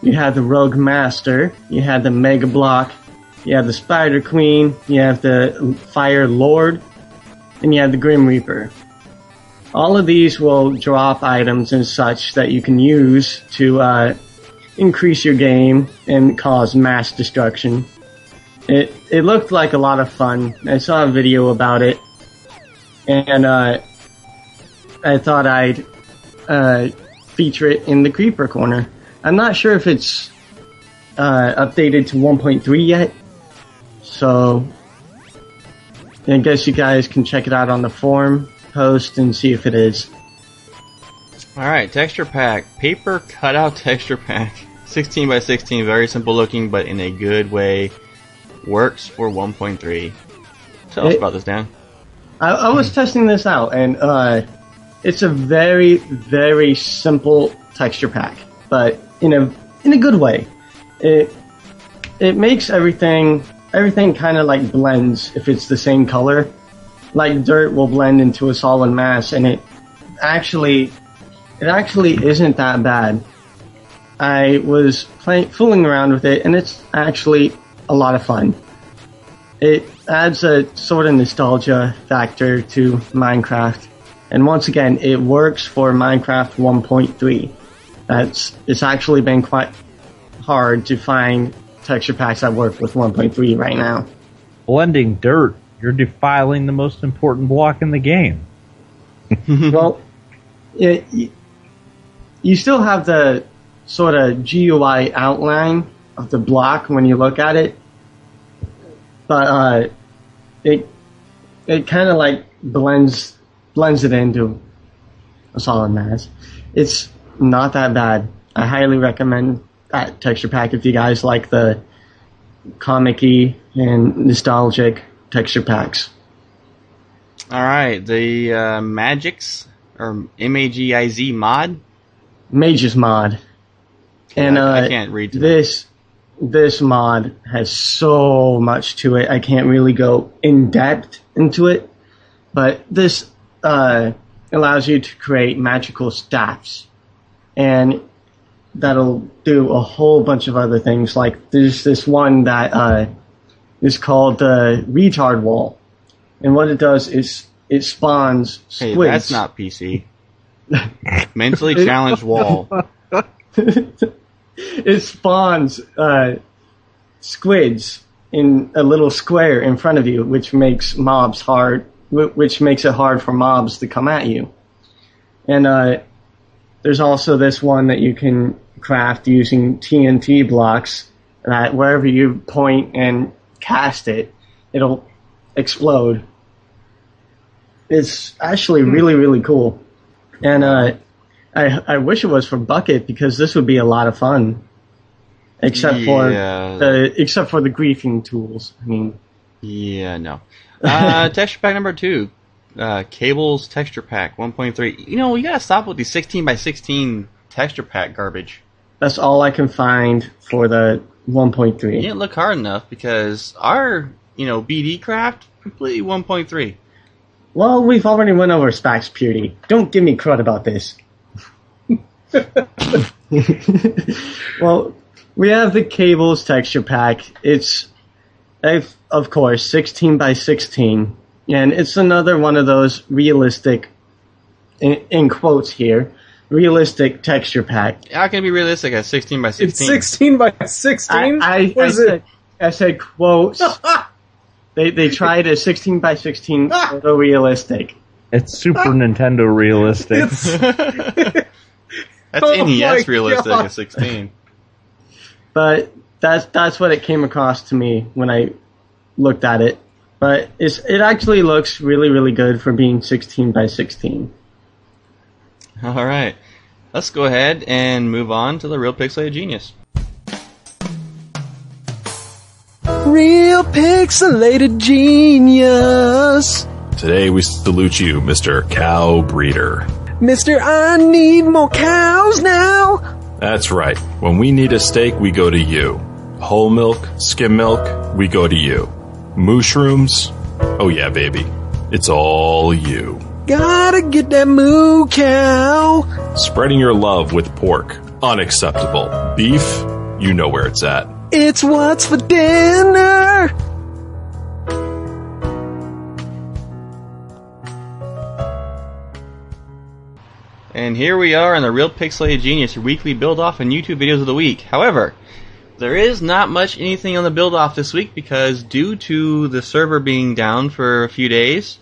you had the Rogue Master, you had the Mega Block, you had the Spider Queen, you have the Fire Lord, and you have the Grim Reaper. All of these will drop items and such that you can use to uh, increase your game and cause mass destruction. It it looked like a lot of fun. I saw a video about it, and uh, I thought I'd uh, feature it in the creeper corner. I'm not sure if it's uh, updated to 1.3 yet, so I guess you guys can check it out on the forum post and see if it is. All right, texture pack, paper cutout texture pack, 16 by 16, very simple looking, but in a good way. Works for 1.3. Tell us about this, Dan. I, I was testing this out, and uh, it's a very, very simple texture pack, but in a in a good way. It it makes everything everything kind of like blends if it's the same color. Like dirt will blend into a solid mass, and it actually it actually isn't that bad. I was playing fooling around with it, and it's actually a lot of fun it adds a sort of nostalgia factor to Minecraft. And once again, it works for Minecraft 1.3. That's it's actually been quite hard to find texture packs that work with 1.3 right now. Blending dirt. You're defiling the most important block in the game. well, it, you still have the sort of GUI outline of the block when you look at it, but uh, it it kind of like blends blends it into a solid mass. It's not that bad. I highly recommend that texture pack if you guys like the comic-y and nostalgic texture packs. All right, the uh, Magiz or M A G I Z mod. Mage's mod. and I, uh, I can't read this this mod has so much to it. I can't really go in depth into it, but this uh, allows you to create magical staffs, and that'll do a whole bunch of other things. Like there's this one that uh, is called the retard wall, and what it does is it spawns Hey, squids. that's not PC. Mentally challenged wall. it spawns uh, squids in a little square in front of you, which makes mobs hard, which makes it hard for mobs to come at you. And uh, there's also this one that you can craft using TNT blocks. That wherever you point and cast it, it'll explode. It's actually really really cool, and uh, I I wish it was for Bukkit because this would be a lot of fun. Except for Yeah. the except for the griefing tools. I mean, Yeah, no. Uh, texture pack number two. Uh, Cables texture pack 1.3. You know, we gotta stop with these 16 by 16 texture pack garbage. That's all I can find for the 1.3. You didn't look hard enough because our, you know, BD craft completely 1.3. Well, we've already went over Sphax Purity. Don't give me crud about this. well, we have the cables texture pack. It's, of of course, 16 by 16. And it's another one of those realistic, in, in quotes here, realistic texture pack. How can it be realistic at 16 by 16? It's 16 by 16? I, I, What I is said, it? I said quotes. they, they tried a 16 by 16 ah! photorealistic. It's Super ah! Nintendo realistic. That's Oh my NES realistic God. at 16. but that's that's what it came across to me when I looked at it. But it's it actually looks really really good for being 16 by 16. All right. Let's go ahead and move on to the real Pixelated Genius. Real pixelated genius. Today we salute you, Mr. Cow Breeder. Mister, I need more cows now. That's right. When we need a steak, we go to you. Whole milk, skim milk, we go to you. Mushrooms? Oh yeah, baby. It's all you. Gotta get that moo cow. Spreading your love with pork. Unacceptable. Beef? You know where it's at. It's what's for dinner. And here we are in the Real Pixelated Genius, your weekly build off and YouTube videos of the week. However, there is not much anything on the build off this week because due to the server being down for a few days,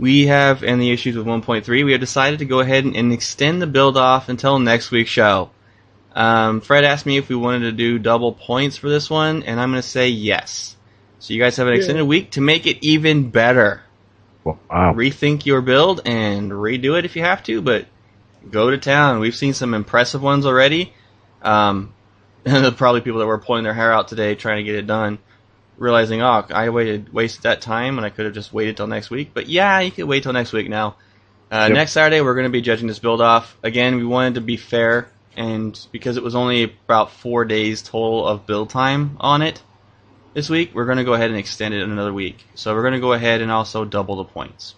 we have, and the issues with 1.3, we have decided to go ahead and, and extend the build off until next week's show. Um, Fred asked me if we wanted to do double points for this one, and I'm going to say yes. So you guys have an extended week to make it even better Wow. rethink your build and redo it if you have to, but go to town. We've seen some impressive ones already. Um, and probably people that were pulling their hair out today trying to get it done, realizing, oh, I waited, wasted that time, and I could have just waited till next week. But yeah, you could wait till next week now. Uh, Yep. Next Saturday, we're going to be judging this build off. Again, we wanted to be fair, and because it was only about four days total of build time on it this week, we're going to go ahead and extend it another week. So we're going to go ahead and also double the points.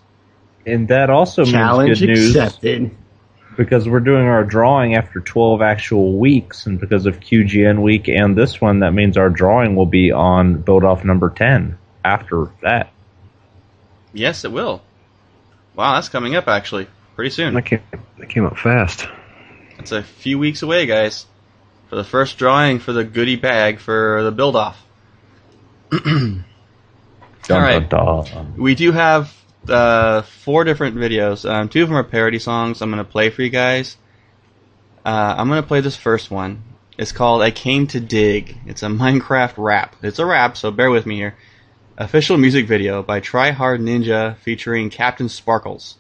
and that also Challenge means good news accepted. Because we're doing our drawing after 12 actual weeks, and because of QGN week and this one, that means our drawing will be on build off number 10 after that. Yes, it will. Wow, that's coming up actually pretty soon. That came, that came up fast. It's a few weeks away, guys, for the first drawing for the goodie bag for the build off. All right. dun, dun. We do have uh, four different videos. Um, two of them are parody songs. I'm going to play for you guys. Uh, I'm going to play this first one. It's called "I Came to Dig." It's a Minecraft rap. It's a rap, so bear with me here. Official music video by Try Hard Ninja featuring Captain Sparkles.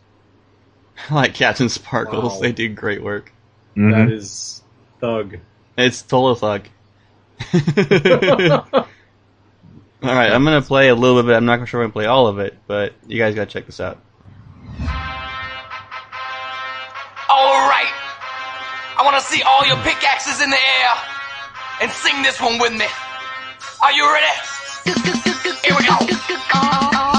I like Captain Sparkles. Wow. They do great work. Mhm. That is thug. It's total thug. all right, I'm gonna play a little bit. of it. I'm not sure I'm gonna play all of it, but you guys gotta check this out. Alright! I wanna see all your pickaxes in the air! and sing this one with me. Are you ready? Here we go.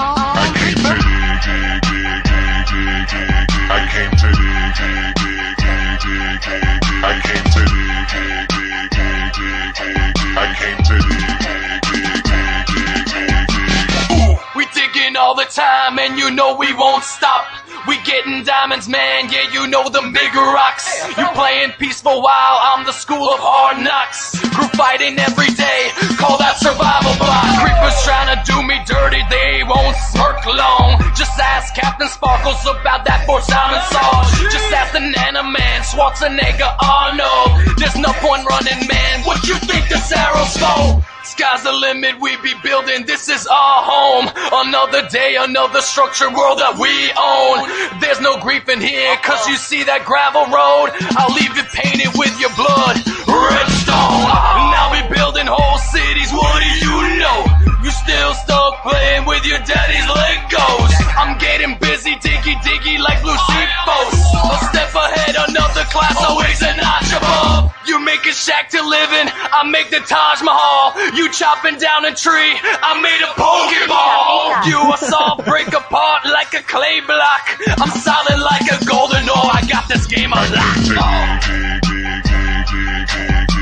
All the time, and you know we won't stop. We getting diamonds, man. Yeah, you know the big rocks. You playing peaceful while I'm the school of hard knocks. Group fighting every day, call that survival block. Creepers trying to do me dirty, they won't smirk long. Just ask Captain Sparkles about that Fort Simon sauce. Just ask the Nana Man, Schwarzenegger, Arnold. There's no point running, man. What you think this arrow's for? Sky's the limit, we be building, this is our home. Another day, another structured world that we own. There's no grief in here, cause you see that gravel road? I'll leave it painted with your blood. Redstone. Now we building whole cities, what do you know? You still stuck playing with your daddy's Legos. I'm getting busy, diggy diggy like blue Lucifos. A step ahead, another class, always a notch above. You make a shack to live in, I make the Taj Mahal. You chopping down a tree, I made a Pokeball. You a saw break apart like a clay block. I'm solid like a golden ore, I got this game a lock.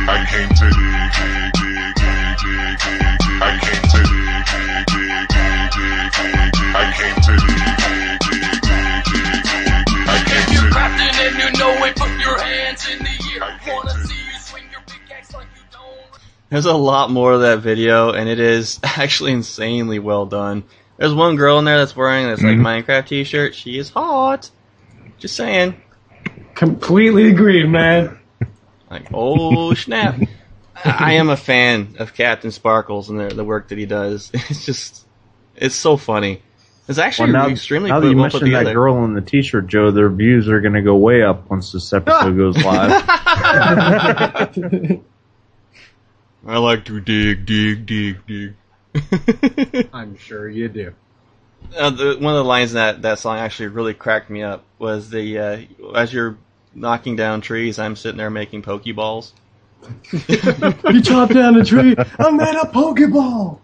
I came to. I came There's a lot more of that video, and it is actually insanely well done. There's one girl in there that's wearing this like mm-hmm. Minecraft t-shirt. She is hot. Just saying. Completely agree, man. Like, oh snap! I I am a fan of Captain Sparkles and the, the work that he does. It's just, it's so funny. It's actually Well, now, extremely now that put- you well put mentioned that girl in the t-shirt, Joe, their views are going to go way up once this episode goes live. I like to dig, dig, dig, dig. I'm sure you do. Uh, the, one of the lines in that that song actually really cracked me up was the uh, as you're knocking down trees, I'm sitting there making pokeballs. You chop down a tree, I made a Pokeball.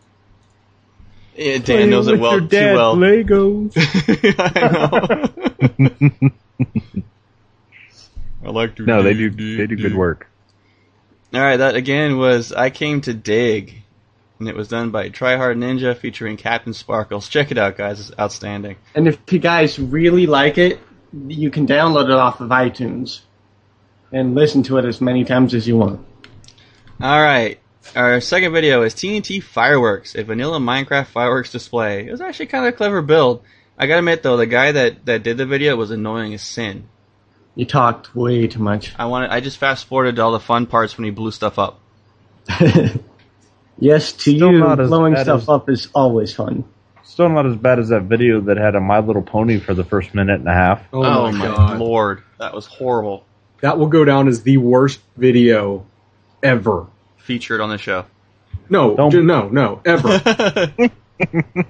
Yeah, Dan knows it well too well. Legos. I know. I like to. No, they do dig, dig, they do good work. All right, that again was I came to dig, and it was done by Tryhard Ninja featuring Captain Sparkles. Check it out, guys. It's outstanding. And if you guys really like it, you can download it off of iTunes and listen to it as many times as you want. All right. Our second video is TNT Fireworks, a vanilla Minecraft fireworks display. It was actually kind of a clever build. I gotta admit though, the guy that, that did the video was annoying as sin. You talked way too much. I wanted, I just fast forwarded all the fun parts when he blew stuff up. yes, to Still you, not blowing stuff as- up is always fun. Still not as bad as that video that had a My Little Pony for the first minute and a half. Oh, my oh god. lord, that was horrible. That will go down as the worst video ever. Featured on the show. No, Don't- ju- no, no, ever.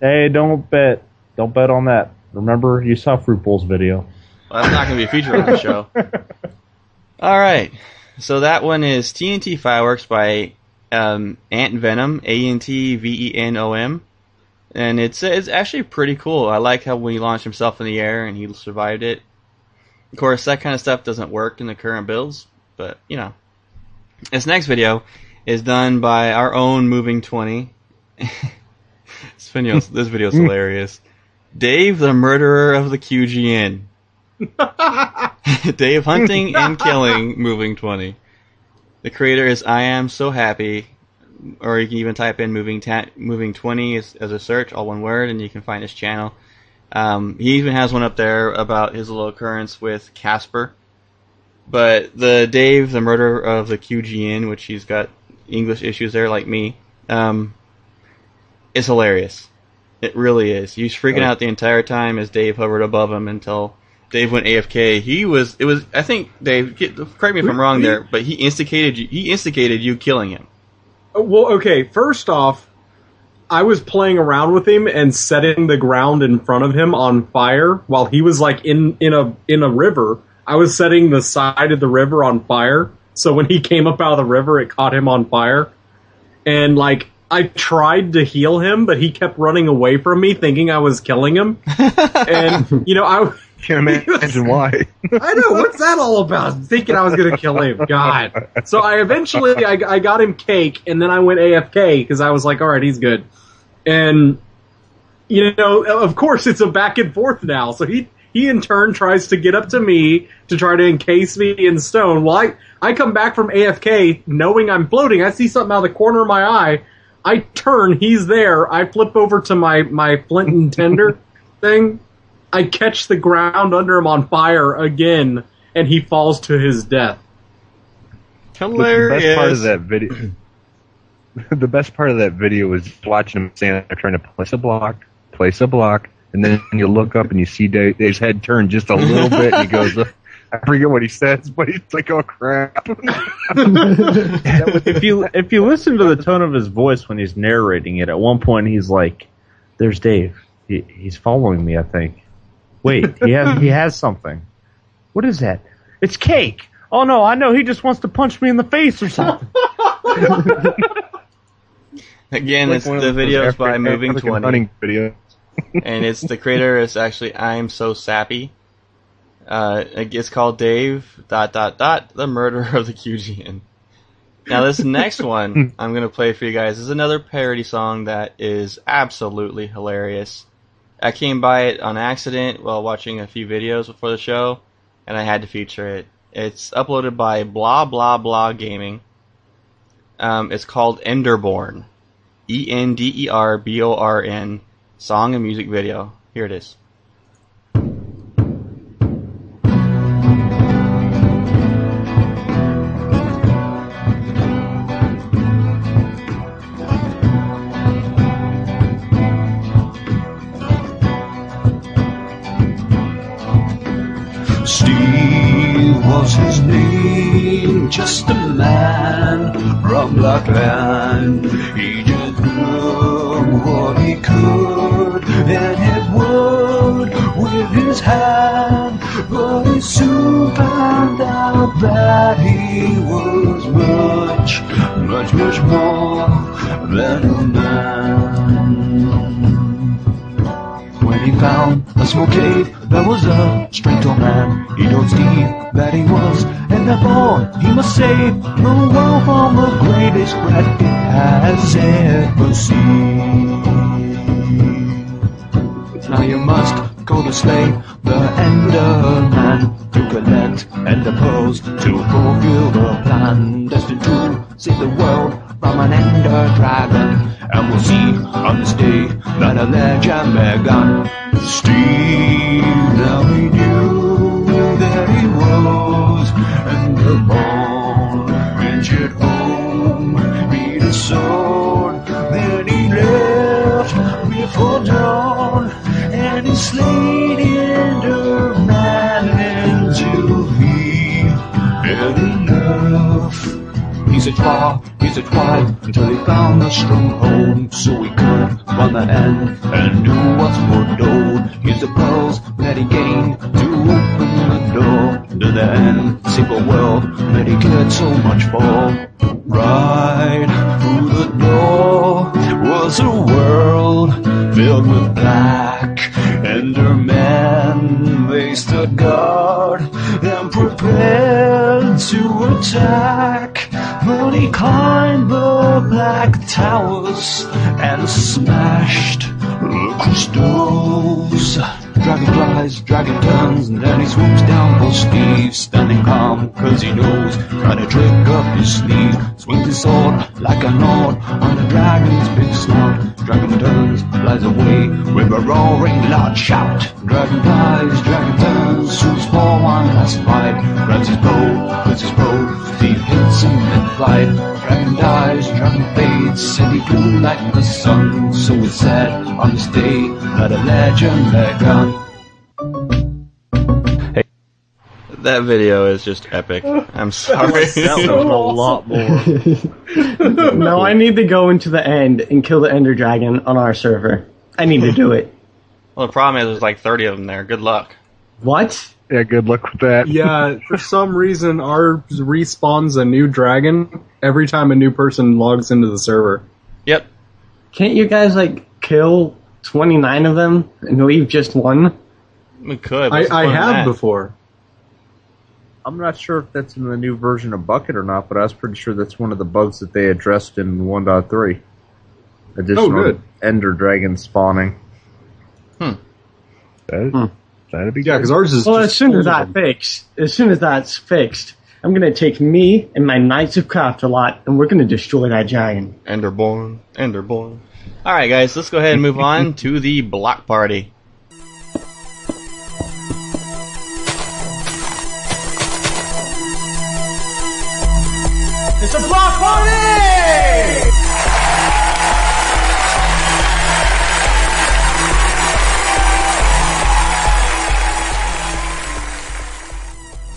Hey, don't bet. Don't bet on that. Remember, you saw Fruit Bowl's video. Well, that's not going to be featured on the show. All right. So that one is TNT Fireworks by um, Ant Venom, A N T V E N O M. And it's it's actually pretty cool. I like how when he launched himself in the air and he survived it. Of course, that kind of stuff doesn't work in the current builds, but you know. This next video is done by our own Moving Twenty. this video, this video is hilarious. Dave, the murderer of the QGN. Dave hunting and killing moving 20. The creator is I am so happy, or you can even type in moving ta- moving 20 as, as a search, all one word, and you can find his channel. Um, he even has one up there about his little occurrence with Casper. But the Dave, the murder of the QGN, which he's got English issues there like me, um, is hilarious. It really is. He was freaking out the entire time as Dave hovered above him until Dave went AFK. He was. It was. I think Dave. Get, correct me if I'm wrong there, but he instigated you. He instigated you killing him. Uh, well, okay, first off, I was playing around with him and setting the ground in front of him on fire while he was like in in a in a river. I was setting the side of the river on fire So when he came up out of the river, it caught him on fire. And like I tried to heal him, but he kept running away from me, thinking I was killing him. and you know, I can't imagine why. I know what's that all about? Thinking I was going to kill him. God. So I eventually I, I got him cake, and then I went AFK because I was like, all right, he's good. And you know, of course, it's a back and forth now. So he he in turn tries to get up to me to try to encase me in stone. Well, I I come back from AFK knowing I'm floating. I see something out of the corner of my eye. I turn, he's there. I flip over to my my flint and tinder thing. I catch the ground under him on fire again, and he falls to his death. Hilarious. The best part of that video. the best part of that video was watching him stand there trying to place a block, place a block, and then you look up and you see Dave, Dave's head turn just a little bit, and he goes. I forget what he says, but he's like, "Oh crap!" if you if you listen to the tone of his voice when he's narrating it, at one point he's like, "There's Dave. He, he's following me. I think. Wait, he has he has something. What is that? It's cake. Oh no, I know. He just wants to punch me in the face or something." Again, Like it's the those videos by Moving African Twenty, hunting video. and it's the creator is actually I'm so sappy. Uh, it's called Dave dot dot dot the murderer of the QGN. Now this next one I'm gonna play for you guys is another parody song that is absolutely hilarious. I came by it on accident while watching a few videos before the show, and I had to feature it. It's uploaded by Blah Blah Blah Gaming. Um, it's called Enderborn. E N D E R B O R N. Song and music video. Here it is. Just a man from Blackland. He just did what he could, and it would with his hand. But he soon found out that he was much, much, much more than a man. When he found a small cave, there was a strange old man. He told Steve that he was an airborne. He must save the world from the greatest threat it has ever seen. Now you must go to slay the Enderman to collect Ender pearls to fulfill the plan. Destined to save the world from an Ender dragon. And we'll see on this day that a legend began. Steve, now He searched far, he searched wide, until he found a stronghold. So he could run the end and do what's foretold. Use the pearls that he gained to open the door to the end. Simple world that he cared so much for. Right through the door was a world filled with black Endermen. They stood guard and prepared to attack. But he climbed the black towers and smashed the crystals. Dragonflies, dragon turns, and then he swoops down for Steve, standing calm, cause he knows, trying to trick up his sleeve. Swings his sword like a nod on the dragon's big snout. Dragon turns, flies away with a roaring loud shout. Dragon flies, dragon turns, swoops for one last fight. Grabs his bow, puts his bow, Steve hits him in flight. Dragon dies, dragon fades, and he flew like the sun. So it's said on this day that a legend begun. That video is just epic. I'm sorry. That was a lot more. no, I need to go into the end and kill the Ender Dragon on our server. I need to do it. Well, the problem is there's like 30 of them there. Good luck. What? Yeah, good luck with that. Yeah, for some reason, ours respawns a new dragon every time a new person logs into the server. Yep. Can't you guys like kill 29 of them and leave just one? We could. I, What's the I have that? before. I'm not sure if that's in the new version of Bukkit or not, but I was pretty sure that's one of the bugs that they addressed in 1.3. Additional Oh, good. Ender dragon spawning. Hmm. That, hmm. That'd be Yeah, because ours is Well, just as soon as full that fixed, as soon as that's fixed, I'm gonna take me and my Knights of Craft a lot, and we're gonna destroy that giant. Enderborn. Enderborn. All right, guys, let's go ahead and move on to the block party.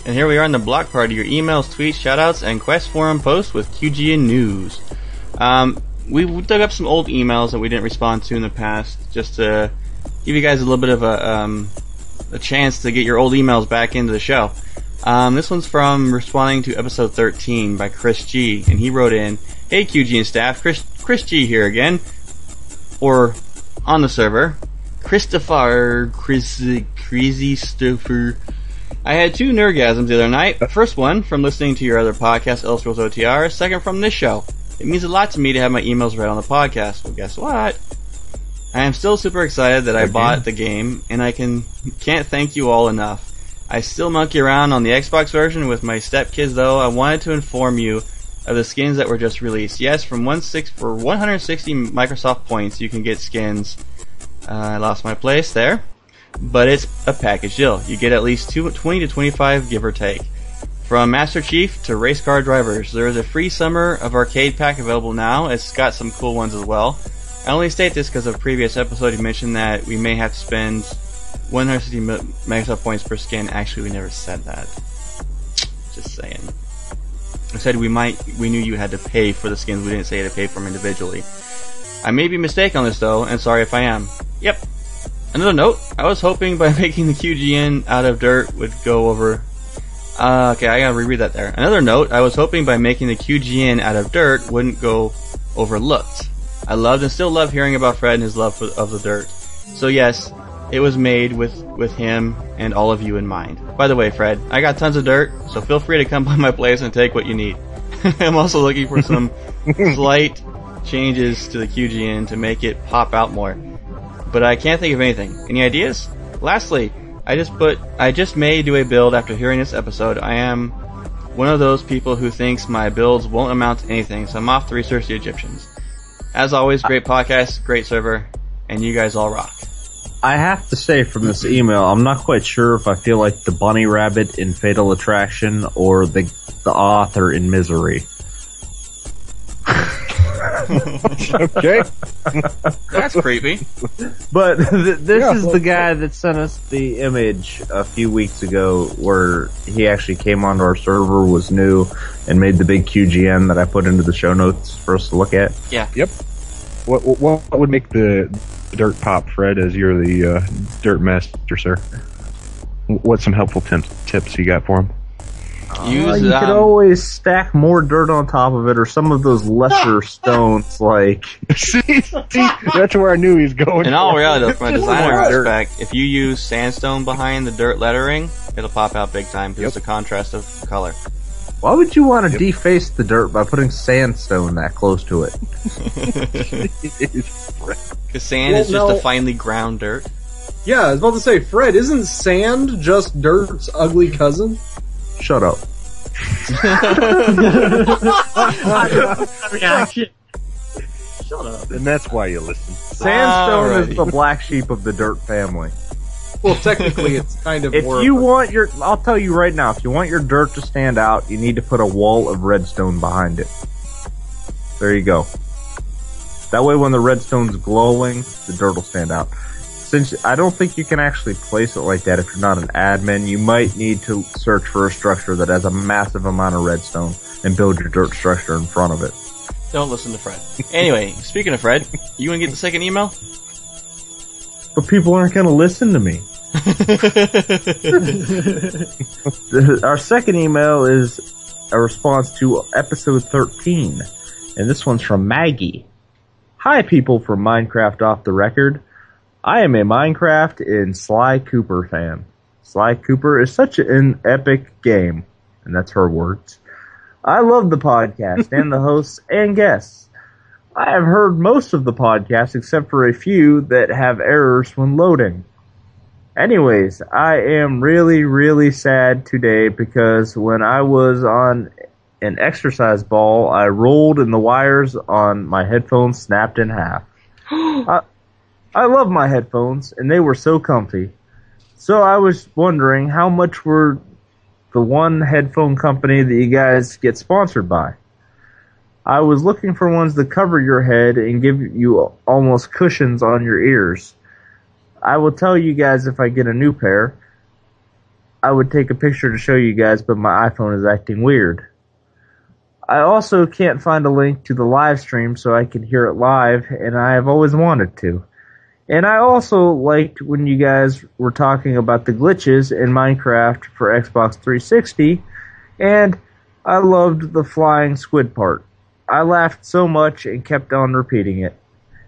And here we are in the block party. Your emails, tweets, shoutouts, and quest forum posts with QGN News. Um, we dug up some old emails that we didn't respond to in the past, just to give you guys a little bit of a um, a chance to get your old emails back into the show. Um, this one's from responding to episode 13 by Chris G, and he wrote in, "Hey QGN staff, Chris Chris G here again, or on the server, Christopher Chris Crazy Stuffer." I had two nergasms the other night. The First one from listening to your other podcast, Elseworlds OTR. Second from this show. It means a lot to me to have my emails read on the podcast. Well, guess what? I am still super excited that I bought the game, and I can can't thank you all enough. I still monkey around on the Xbox version with my stepkids, though. I wanted to inform you of the skins that were just released. Yes, from one six for 160 Microsoft points, you can get skins. Uh, I lost my place there but it's a package deal. You get at least two, 20 to 25, give or take. From Master Chief to race car drivers, there is a free summer of arcade pack available now. It's got some cool ones as well. I only state this because of a previous episode you mentioned that we may have to spend 160 mi- Microsoft points per skin. Actually, we never said that. Just saying. I said we might, we knew you had to pay for the skins. We didn't say you had to pay for them individually. I may be mistaken on this though, and sorry if I am. Yep, Another note, I was hoping by making the QGN out of dirt would go over. Uh, okay, I gotta reread that there. Another note, I was hoping by making the QGN out of dirt wouldn't go overlooked. I loved and still love hearing about Fred and his love for, of the dirt. So yes, it was made with, with him and all of you in mind. By the way, Fred, I got tons of dirt, so feel free to come by my place and take what you need. I'm also looking for some slight changes to the QGN to make it pop out more but I can't think of anything. Any ideas? Lastly, I just put I just may do a build after hearing this episode. I am one of those people who thinks my builds won't amount to anything, so I'm off to research the Egyptians. As always, great podcast, great server, and you guys all rock. I have to say from this email, I'm not quite sure if I feel like the bunny rabbit in Fatal Attraction or the the author in Misery. Okay. That's creepy. But th- this Yeah, is well- the guy that sent us the image a few weeks ago where he actually came onto our server, was new, and made the big QGN that I put into the show notes for us to look at. Yeah. Yep. What, what what would make the dirt pop, Fred? As you're the uh, dirt master, sir. What's some helpful tips tips you got for him? Use Uh, you could always stack more dirt on top of it, or some of those lesser stones, like see, see, that's where I knew he was going. in all reality, though, from a designer more aspect, if you use sandstone behind the dirt lettering, it'll pop out big time because Yep. it's a contrast of color. Why would you want to deface the dirt by putting sandstone that close to it? Because sand Well, is just no. a finely ground dirt. Yeah, I was about to say, Fred, isn't sand just dirt's ugly cousin? Shut up. Reaction. Shut up. and that's why you listen. Sandstone Alrighty. is the black sheep of the dirt family. Well, technically, it's kind of If more. you of a- want your, I'll tell you right now, if you want your dirt to stand out, you need to put a wall of redstone behind it. There you go. That way when the redstone's glowing, the dirt will stand out. Since I don't think you can actually place it like that if you're not an admin, you might need to search for a structure that has a massive amount of redstone and build your dirt structure in front of it. Don't listen to Fred. Anyway, speaking of Fred, you want to get the second email? But people aren't going to listen to me. Our second email is a response to episode 13, and this one's from Maggie. Hi, people from Minecraft Off the Record. I am a Minecraft and Sly Cooper fan. Sly Cooper is such an epic game, and that's her words. I love the podcast and the hosts and guests. I have heard most of the podcasts except for a few that have errors when loading. Anyways, I am really, really sad today because when I was on an exercise ball, I rolled and the wires on my headphones snapped in half. I, I love my headphones and they were so comfy. So I was wondering how much were the one headphone company that you guys get sponsored by? I was looking for ones that cover your head and give you almost cushions on your ears. I will tell you guys if I get a new pair. I would take a picture to show you guys, but my iPhone is acting weird. I also can't find a link to the live stream so I can hear it live, and I have always wanted to. And I also liked when you guys were talking about the glitches in Minecraft for Xbox 360, and I loved the flying squid part. I laughed so much and kept on repeating it.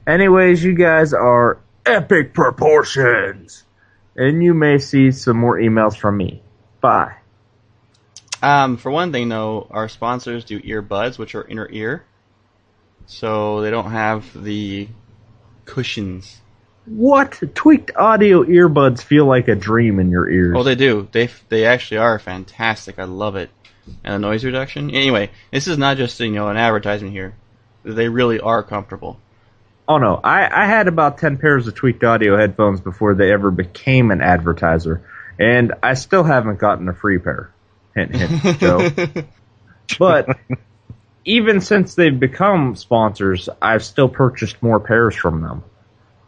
Anyways, you guys are epic proportions. And you may see some more emails from me. Bye. Um, for one thing, though, our sponsors do earbuds, which are inner ear, so they don't have the cushions. What? Tweaked audio earbuds feel like a dream in your ears. Oh, they do. They they actually are fantastic. I love it. And the noise reduction. Anyway, this is not just you know an advertisement here. They really are comfortable. Oh no, I, I had about 10 pairs of tweaked audio headphones before they ever became an advertiser, and I still haven't gotten a free pair. Hint, hint, Joe. but even since they've become sponsors, I've still purchased more pairs from them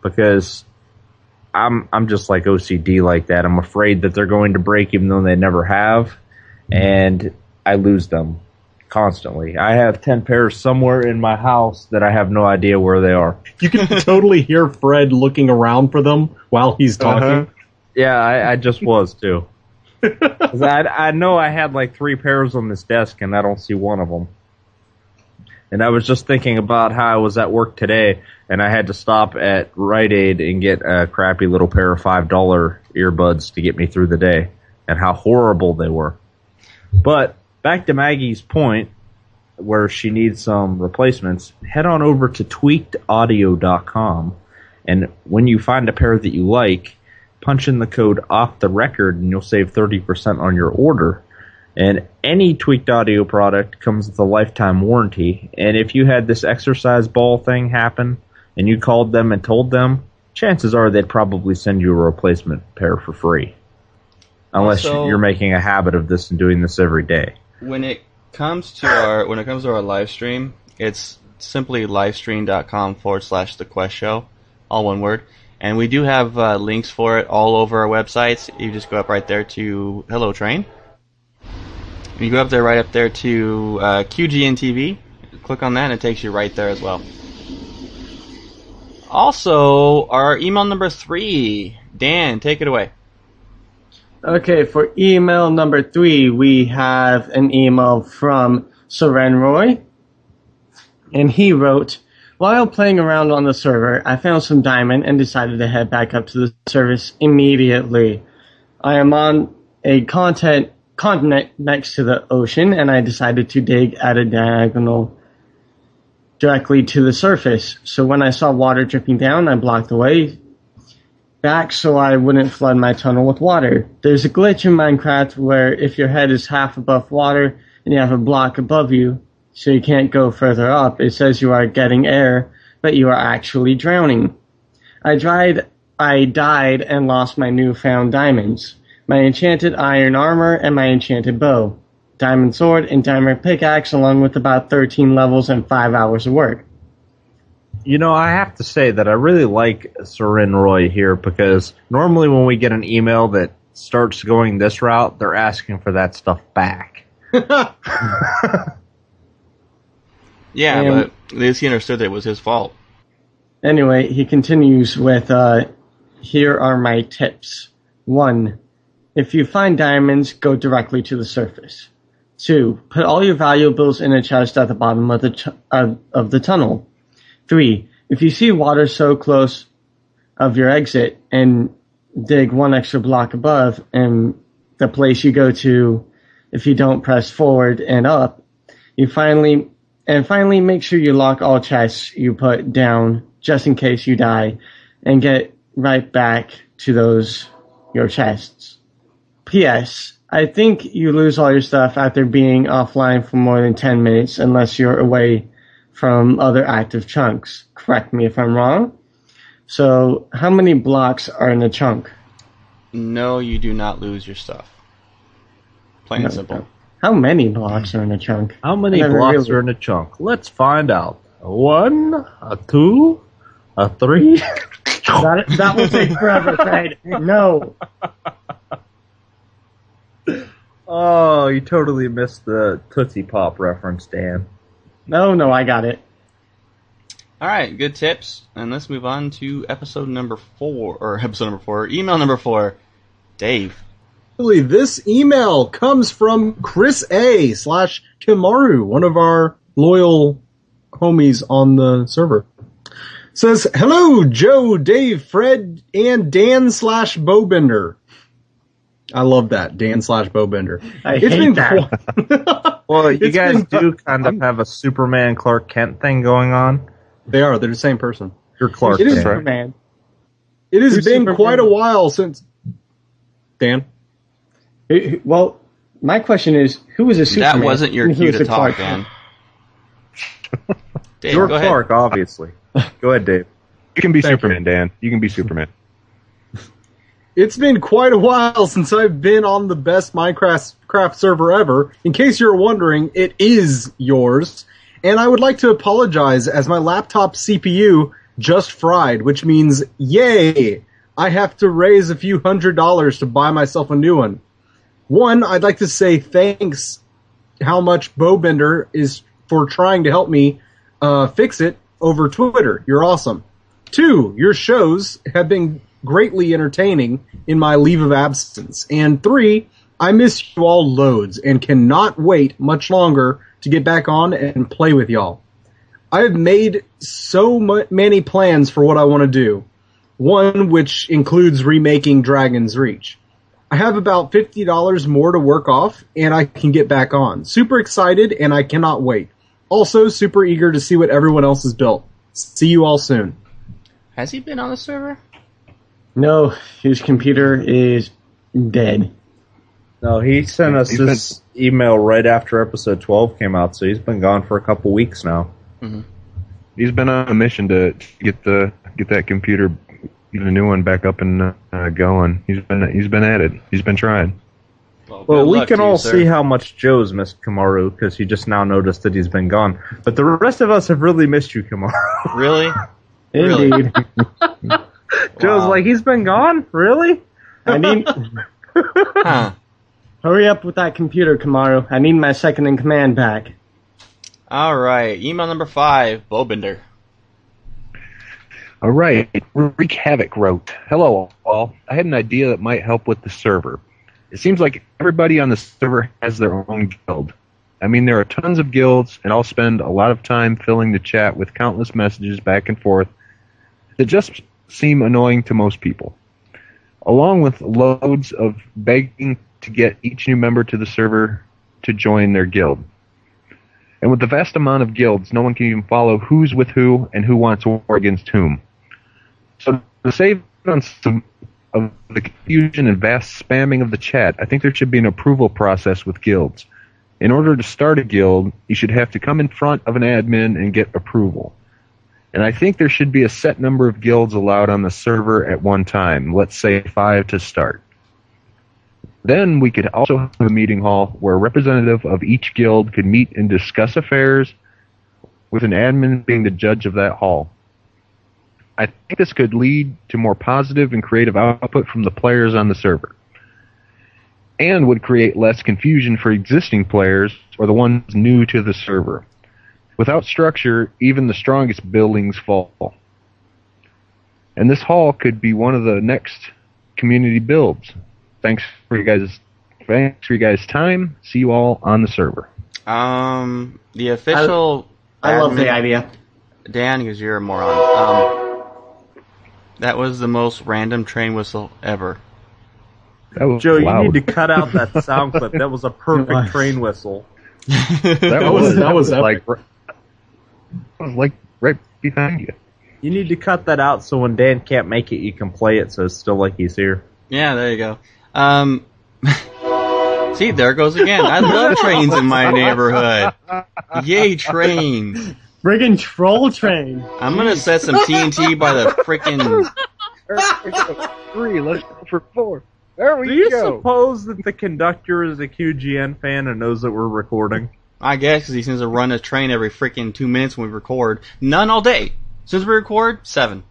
because I'm I'm just like OCD like that. I'm afraid that they're going to break even though they never have, and I lose them constantly. I have 10 pairs somewhere in my house that I have no idea where they are. You can totally hear Fred looking around for them while he's talking. Uh-huh. Yeah, I, I just was too. I, I know I had like three pairs on this desk and I don't see one of them. And I was just thinking about how I was at work today and I had to stop at Rite Aid and get a crappy little pair of $5 earbuds to get me through the day and how horrible they were. But back to Maggie's point, where she needs some replacements, head on over to tweakedaudio.com and when you find a pair that you like, punch in the code off the record and you'll save 30% on your order. And any tweaked audio product comes with a lifetime warranty. And if you had this exercise ball thing happen and you called them and told them, chances are they'd probably send you a replacement pair for free. Unless Also- you're making a habit of this and doing this every day. When it comes to our when it comes to our live stream, it's simply livestream.com forward slash the quest show, all one word. And we do have uh, links for it all over our websites. You just go up right there to Hello Train. You go up there, right up there to uh, QGN TV. Click on that, and it takes you right there as well. Also, our email number three, Dan, take it away. Okay, for email number three, we have an email from Soren Roy. And he wrote, While playing around on the server, I found some diamond and decided to head back up to the service immediately. I am on a content continent next to the ocean, and I decided to dig at a diagonal directly to the surface. So when I saw water dripping down, I blocked the way back so I wouldn't flood my tunnel with water. There's a glitch in Minecraft where if your head is half above water and you have a block above you, so you can't go further up, it says you are getting air, but you are actually drowning. I tried, I died and lost my newfound diamonds, my enchanted iron armor and my enchanted bow, diamond sword and diamond pickaxe along with about 13 levels and 5 hours of work. You know, I have to say that I really like Soren Roy here because normally when we get an email that starts going this route, they're asking for that stuff back. Yeah, And- but at least he understood that it was his fault. Anyway, he continues with, uh, here are my tips. 1. If you find diamonds, go directly to the surface. 2. Put all your valuables in a chest at the bottom of the, uh, of the tunnel. 3. If you see water so close of your exit and dig one extra block above and the place you go to if you don't press forward and up, you finally and finally make sure you lock all chests you put down just in case you die and get right back to those your chests. P.S. I think you lose all your stuff after being offline for more than 10 minutes unless you're away from other active chunks. Correct me if I'm wrong. So, how many blocks are in a chunk? No, you do not lose your stuff. Plain and simple. How many blocks are in a chunk? How many blocks really- are in a chunk? Let's find out. A one, a two, a three. That, that will take forever, Fred. No. Oh, you totally missed the Tootsie Pop reference, Dan. No, no, I got it. All right, good tips. And let's move on to episode number four, or episode number four, email number four. Dave. Actually, this email comes from Chris A slash Kimaru, one of our loyal homies on the server. Says, hello, Joe, Dave, Fred, and Dan slash Bowbender. I love that, Dan slash Bowbender. I It's hate been that. Well, you It's guys been- do kind of have a Superman Clark Kent thing going on. They are, they're the same person. You're Clark It is Kent. right. Superman. It has Who's been Superman? quite a while since. Dan? Who- who- Well, my question is, who was a Superman? That wasn't your cue was to talk, Clark Dan. Dave, You're go ahead. Clark, obviously. Go ahead, Dave. You can be Thank Superman, Dan. You can be Superman. It's been quite a while since I've been on the best Minecraft craft server ever. In case you're wondering, it is yours. And I would like to apologize as my laptop CPU just fried, which means, yay! I have to raise a few hundred dollars to buy myself a new one. One, I'd like to say thanks how much Bowbender is for trying to help me uh, fix it over Twitter. You're awesome. Two, your shows have been greatly entertaining in my leave of absence. And three, I miss you all loads and cannot wait much longer to get back on and play with y'all. I have made so many plans for what I want to do. One which includes remaking Dragon's Reach. I have about $50 more to work off and I can get back on. Super excited and I cannot wait. Also super eager to see what everyone else has built. See you all soon. Has he been on the server? No, his computer is dead. No, he sent us He's this email right after episode 12 came out, so he's been gone for a couple weeks now. He's been on a mission to get the get that computer, get a new one back up and uh, going. He's been he's been at it. He's been trying. Well, Well, we can to you, all see how much Joe's missed Kamaru because he just now noticed that he's been gone. But the rest of us have really missed you, Kamaru. Really? Really? Indeed. Joe's Wow. like, he's been gone? Really? I need. Huh. Hurry up with that computer, Kamaru. I need my second in command back. All right. Email number five, Bowbender. All right, Wreak Havoc wrote, "Hello all. I had an idea that might help with the server. It seems like everybody on the server has their own guild. I mean, there are tons of guilds, and I'll spend a lot of time filling the chat with countless messages back and forth that just seem annoying to most people, along with loads of begging to get each new member to the server to join their guild. And with the vast amount of guilds, no one can even follow who's with who and who wants war against whom. So to save on some of the confusion and vast spamming of the chat, I think there should be an approval process with guilds. In order to start a guild, you should have to come in front of an admin and get approval. And I think there should be a set number of guilds allowed on the server at one time. Let's say five to start. Then we could also have a meeting hall where a representative of each guild could meet and discuss affairs, with an admin being the judge of that hall. I think this could lead to more positive and creative output from the players on the server, and would create less confusion for existing players or the ones new to the server. Without structure, even the strongest buildings fall. And this hall could be one of the next community builds. Thanks for you guys. Thanks for you guys' time. See you all on the server. Um, the official. I love the idea. Dan, because you're a moron. Um, that was the most random train whistle ever. That was Joe, loud. you need to cut out that sound clip. That was a perfect train whistle. That, was- that was like that was like right behind you. You need to cut that out so when Dan can't make it, you can play it so it's still like he's here. Yeah, there you go. Um, see, there goes again. I love trains in my neighborhood. Yay, trains! Friggin' troll train. I'm gonna set some TNT by the freaking. Three. Let's go for four. There we go. Do you go. suppose that the conductor is a QGN fan and knows that we're recording? I guess because he seems to run a train every freaking two minutes when we record. None all day. Since we record, seven.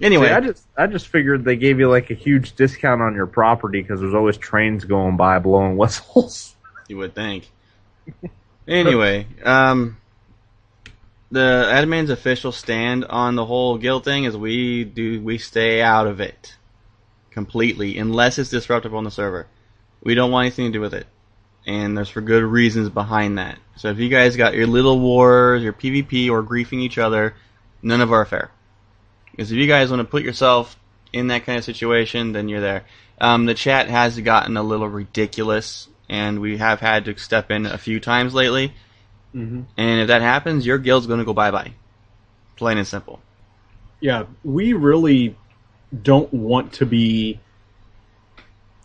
Anyway, See, I just I just figured they gave you like a huge discount on your property because there's always trains going by blowing whistles. You would think. anyway, um, the admin's official stand on the whole guild thing is we do we stay out of it completely unless it's disruptive on the server. We don't want anything to do with it, and there's for good reasons behind that. So if you guys got your little wars, your PvP, or griefing each other, none of our affair. Because if you guys want to put yourself in that kind of situation, then you're there. Um, the chat has gotten a little ridiculous, and we have had to step in a few times lately. Mhm. And if that happens, your guild's going to go bye bye. Plain and simple. Yeah, we really don't want to be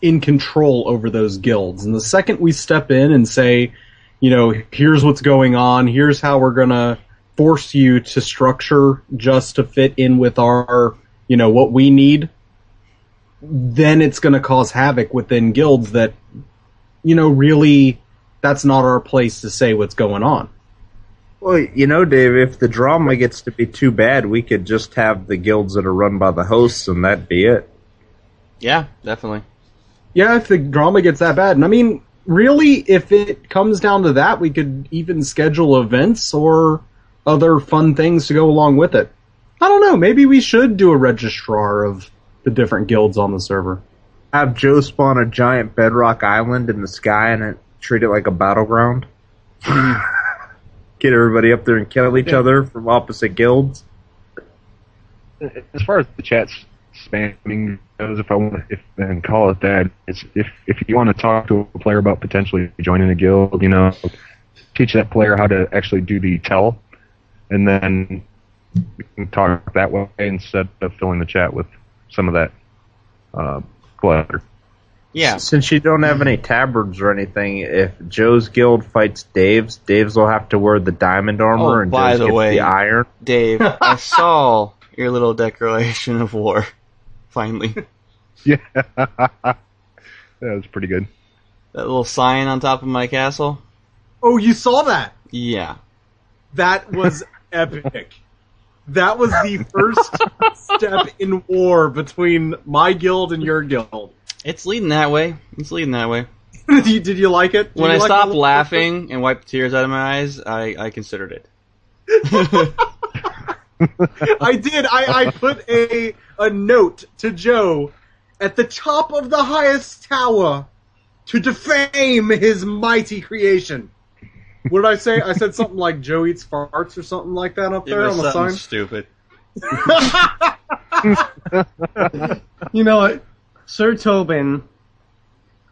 in control over those guilds. And the second we step in and say, you know, here's what's going on, here's how we're going to force you to structure just to fit in with our, you know, what we need, then it's going to cause havoc within guilds that, you know, really that's not our place to say what's going on. Well, you know, Dave, if the drama gets to be too bad, we could just have the guilds that are run by the hosts, and that'd be it. Yeah, definitely. Yeah, if the drama gets that bad. And I mean, really, if it comes down to that, we could even schedule events or other fun things to go along with it. I don't know. Maybe we should do a registrar of the different guilds on the server. Have Joe spawn a giant bedrock island in the sky and it, treat it like a battleground. Get everybody up there and kill each other from opposite guilds. as far as the chat spamming goes, if I want, if and call it that, it's if if you want to talk to a player about potentially joining a guild, you know, teach that player how to actually do the tell, and then we can talk that way instead of filling the chat with some of that uh, clutter. Yeah. Since you don't have any tabards or anything, if Joe's guild fights Dave's, Dave's will have to wear the diamond armor Oh, and by Joe's the gets way, the iron. Dave, I saw your little declaration of war. Finally. Yeah, that was pretty good. That little sign on top of my castle? Oh, you saw that? Yeah. That was epic. That was the first step in war between my guild and your guild. It's leading that way. It's leading that way. did, you, did you like it? Did When I like stopped the little- laughing and wiped tears out of my eyes, I, I considered it. I did. I, I put a a note to Joe at the top of the highest tower to defame his mighty creation. What did I say? I said something like Joe eats farts or something like that up It there was on the sign. stupid. You know what? Sir Tobin,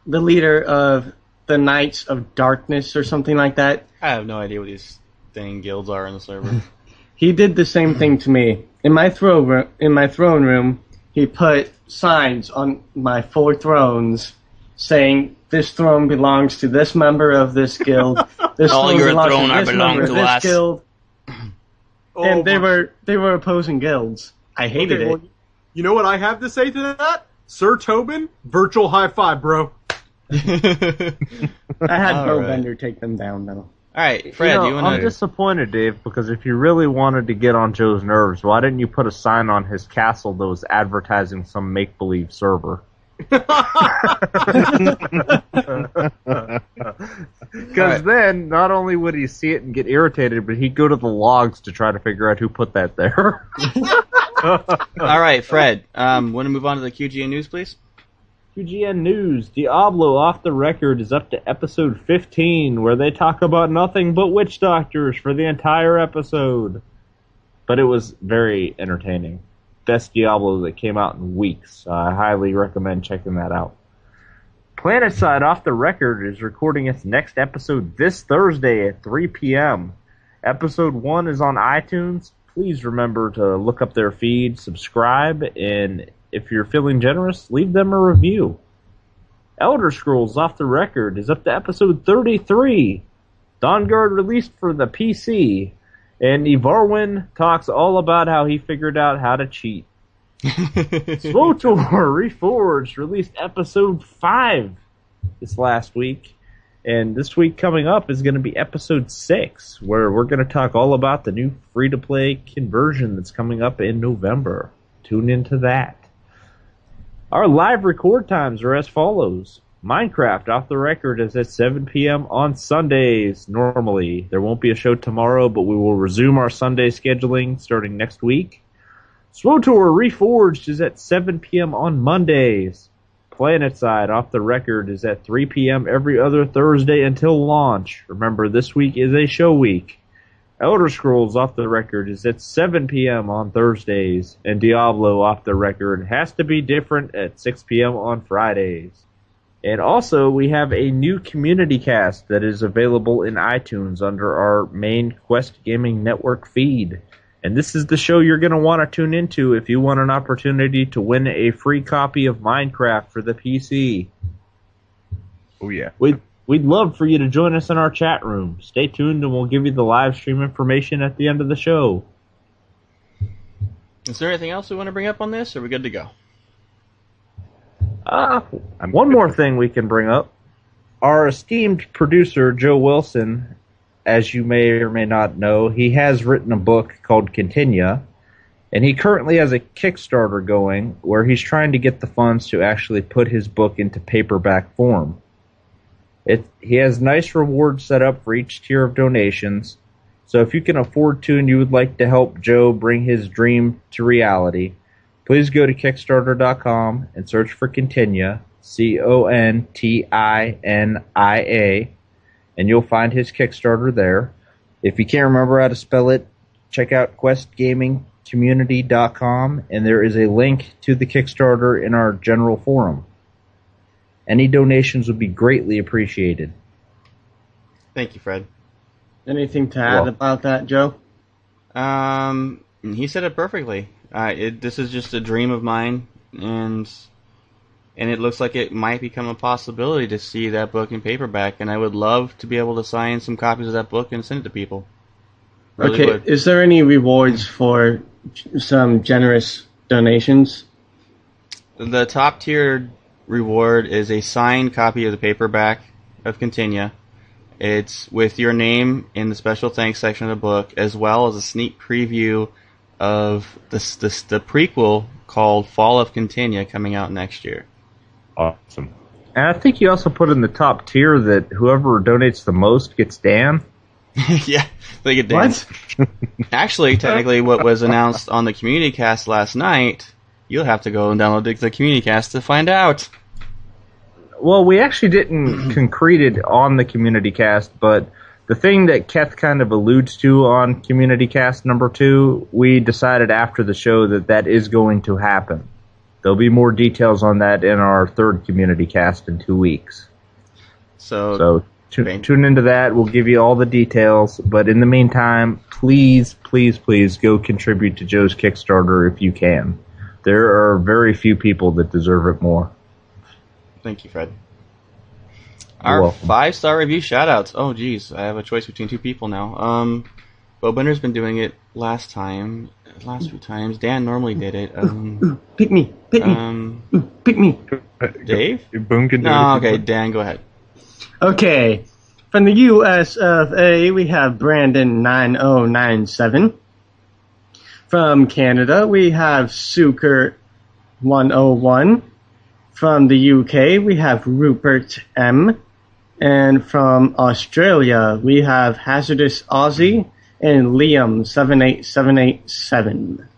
the leader of the Knights of Darkness or something like that, I have no idea what these dang guilds are in the server. he did the same thing to me. In my throne room, in my throne room, he put signs on my four thrones saying this throne belongs to this member of this guild. This All throne your belongs throne to this belong member to of this us. guild. Oh, and they oh my- were they were opposing guilds. I hated Okay, it. you know what I have to say to that? Sir Tobin, virtual high five, bro. I had All Bo right. Bender take them down though. All right, Fred, you know, you want I'm disappointed, Dave, because if you really wanted to get on Joe's nerves, why didn't you put a sign on his castle that was advertising some make believe server? Because then, not only would he see it and get irritated, but he'd go to the logs to try to figure out who put that there. All right, Fred. Um, want to move on to the QGN news, please? QGN News, Diablo off the record is up to episode 15, where they talk about nothing but witch doctors for the entire episode. But it was very entertaining. Best Diablo that came out in weeks. I highly recommend checking that out. Planetside off the record is recording its next episode this Thursday at 3 p.m. Episode 1 is on iTunes. Please remember to look up their feed, subscribe, and if you're feeling generous, leave them a review. Elder Scrolls Off the Record is up to episode 33. Dawnguard released for the PC, and Ivarwin talks all about how he figured out how to cheat. SWOTOR Reforged released episode 5 this last week. And this week coming up is going to be episode 6, where we're going to talk all about the new free to play conversion that's coming up in November. Tune into that. Our live record times are as follows. Minecraft off the record is at 7 p.m. on Sundays normally. There won't be a show tomorrow, but we will resume our Sunday scheduling starting next week. SWOTOR Reforged is at 7 p.m. on Mondays. Planetside off the record is at 3 p.m. every other Thursday until launch. Remember, this week is a show week. Elder Scrolls off the record is at 7 p.m. on Thursdays, and Diablo off the record has to be different at 6 p.m. on Fridays. And also, we have a new community cast that is available in iTunes under our main Quest Gaming Network feed. And this is the show you're going to want to tune into if you want an opportunity to win a free copy of Minecraft for the PC. Oh yeah. We'd, we'd love for you to join us in our chat room. Stay tuned and we'll give you the live stream information at the end of the show. Is there anything else we want to bring up on this? Or are we good to go? Uh, one more thing we can bring up. Our esteemed producer, Joe Wilson, as you may or may not know, he has written a book called Continua, and he currently has a Kickstarter going where he's trying to get the funds to actually put his book into paperback form. It, he has nice rewards set up for each tier of donations, so if you can afford to and you would like to help Joe bring his dream to reality, please go to Kickstarter.com and search for Continua, C O N T I N I A, and you'll find his Kickstarter there. If you can't remember how to spell it, check out QuestGamingCommunity.com, and there is a link to the Kickstarter in our general forum. Any donations would be greatly appreciated. Thank you, Fred. Anything to add Well- about that, Joe? Um, he said it perfectly. Uh, it, this is just a dream of mine, and and it looks like it might become a possibility to see that book in paperback. And I would love to be able to sign some copies of that book and send it to people. Really okay, would. is there any rewards for some generous donations? The top tier reward is a signed copy of the paperback of Continua. It's with your name in the special thanks section of the book, as well as a sneak preview of this, this the prequel called Fall of Continua coming out next year. Awesome. And I think you also put in the top tier that whoever donates the most gets Dan. yeah, they get dance. Actually, technically, what was announced on the community cast last night, you'll have to go and download the- the community cast to find out. Well, we actually didn't concrete it on the community cast, but the thing that Keth kind of alludes to on community cast number two, we decided after the show that that is going to happen. There'll be more details on that in our third community cast in two weeks. So, So tu- tune into that. We'll give you all the details. But in the meantime, please, please, please go contribute to Joe's Kickstarter if you can. There are very few people that deserve it more. thank you, Fred. You're Our welcome. five star review shoutouts. Oh, geez, I have a choice between two people now. Um, Bowbender's been doing it last time, last few times. Dan normally did it. Um, Pick me, pick me, um, pick me. Dave? Boom can do No, it. okay, Dan, go ahead. Okay, from the US of A, we have Brandon9097. From Canada, we have Suker101. From the UK, we have Rupert M. And from Australia, we have Hazardous Aussie and Liam78787.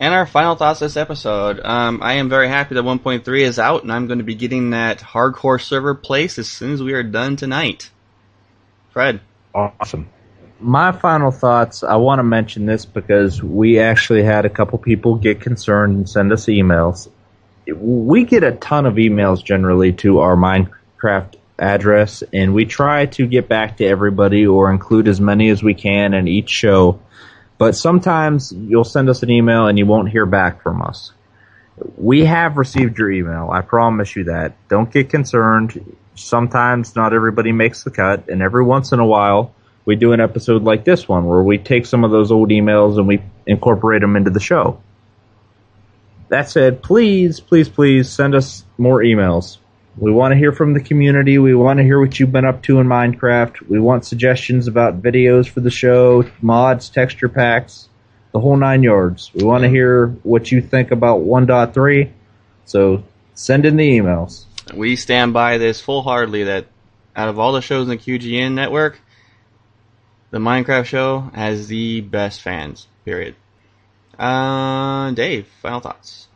And our final thoughts this episode. Um, I am very happy that 1.3 is out, and I'm going to be getting that hardcore server place as soon as we are done tonight. Fred. Awesome. My final thoughts. I want to mention this because we actually had a couple people get concerned and send us emails. We get a ton of emails generally to our Minecraft address, and we try to get back to everybody or include as many as we can in each show. But sometimes you'll send us an email and you won't hear back from us. We have received your email. I promise you that. Don't get concerned. Sometimes not everybody makes the cut, and every once in a while we do an episode like this one where we take some of those old emails and we incorporate them into the show. That said, please, please, please send us more emails. We want to hear from the community. We want to hear what you've been up to in Minecraft. We want suggestions about videos for the show, mods, texture packs, the whole nine yards. We want to hear what you think about 1.3. So send in the emails. We stand by this full heartedly that out of all the shows in the QGN network, the Minecraft show has the best fans. Period. Uh, Dave, final thoughts.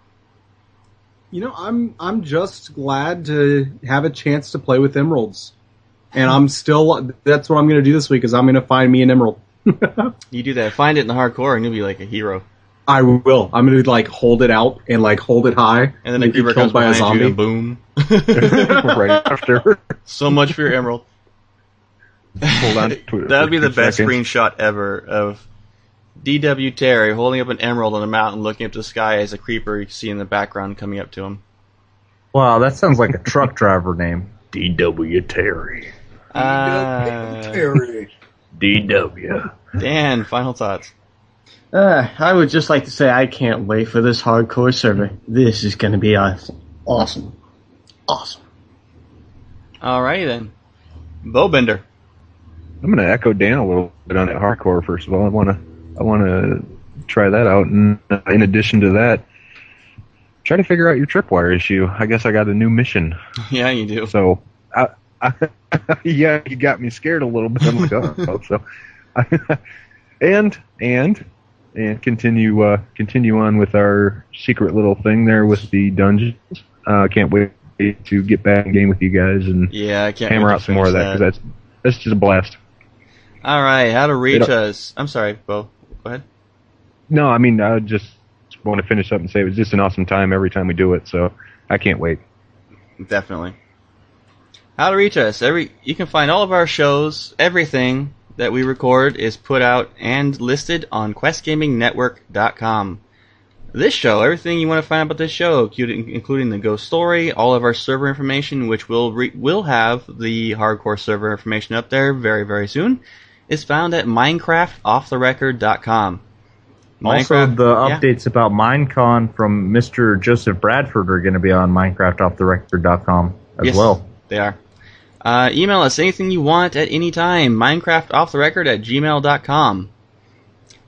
You know, I'm I'm just glad to have a chance to play with emeralds, and I'm still. That's what I'm going to do this week. Is I'm going to find me an emerald. You do that, find it in the hardcore, and you'll be like a hero. I will. I'm going to like hold it out and like hold it high, And then a get creeper killed comes by a zombie. you, boom. right after. So much for your emerald. Hold on to that would be the best seconds. screenshot ever of D.W. Terry holding up an emerald on a mountain, looking up to the sky as a creeper you see in the background coming up to him. Wow, that sounds like a truck driver name. D.W. Terry. Uh, D.W. Dan, final thoughts. Uh, I would just like to say I can't wait for this hardcore server. This is going to be awesome. Awesome. Awesome. Alrighty then. Bowbender. I'm going to echo Dan a little bit on that hardcore. First of all, I want to I want to try that out, and uh, in addition to that, try to figure out your tripwire issue. I guess I got a new mission. Yeah, you do. So, I, I, yeah, you got me scared a little bit. I'm like, oh, so, and and and continue uh, continue on with our secret little thing there with the dungeons. Uh, can't wait to get back in game with you guys and Yeah, I can't hammer out some more of that because that's that's just a blast. Alright, how to reach us. I'm sorry, Bo. Go ahead. No, I mean I just want to finish up and say it was just an awesome time every time we do it. So I can't wait. Definitely. How to reach us. Every you can find all of our shows, everything that we record is put out and listed on questgamingnetwork.com. This show, everything you want to find out about this show, including including the ghost story, all of our server information, which will re- will have the hardcore server information up there very very soon, is found at minecraftofftherecord.com. Also, Minecraft- the yeah. updates about Minecon from Mr. Joseph Bradford are going to be on MinecraftOffTheRecord.com as Yes, well. They are. Uh, email us anything you want at any time. MinecraftOffTheRecord at gmail.com.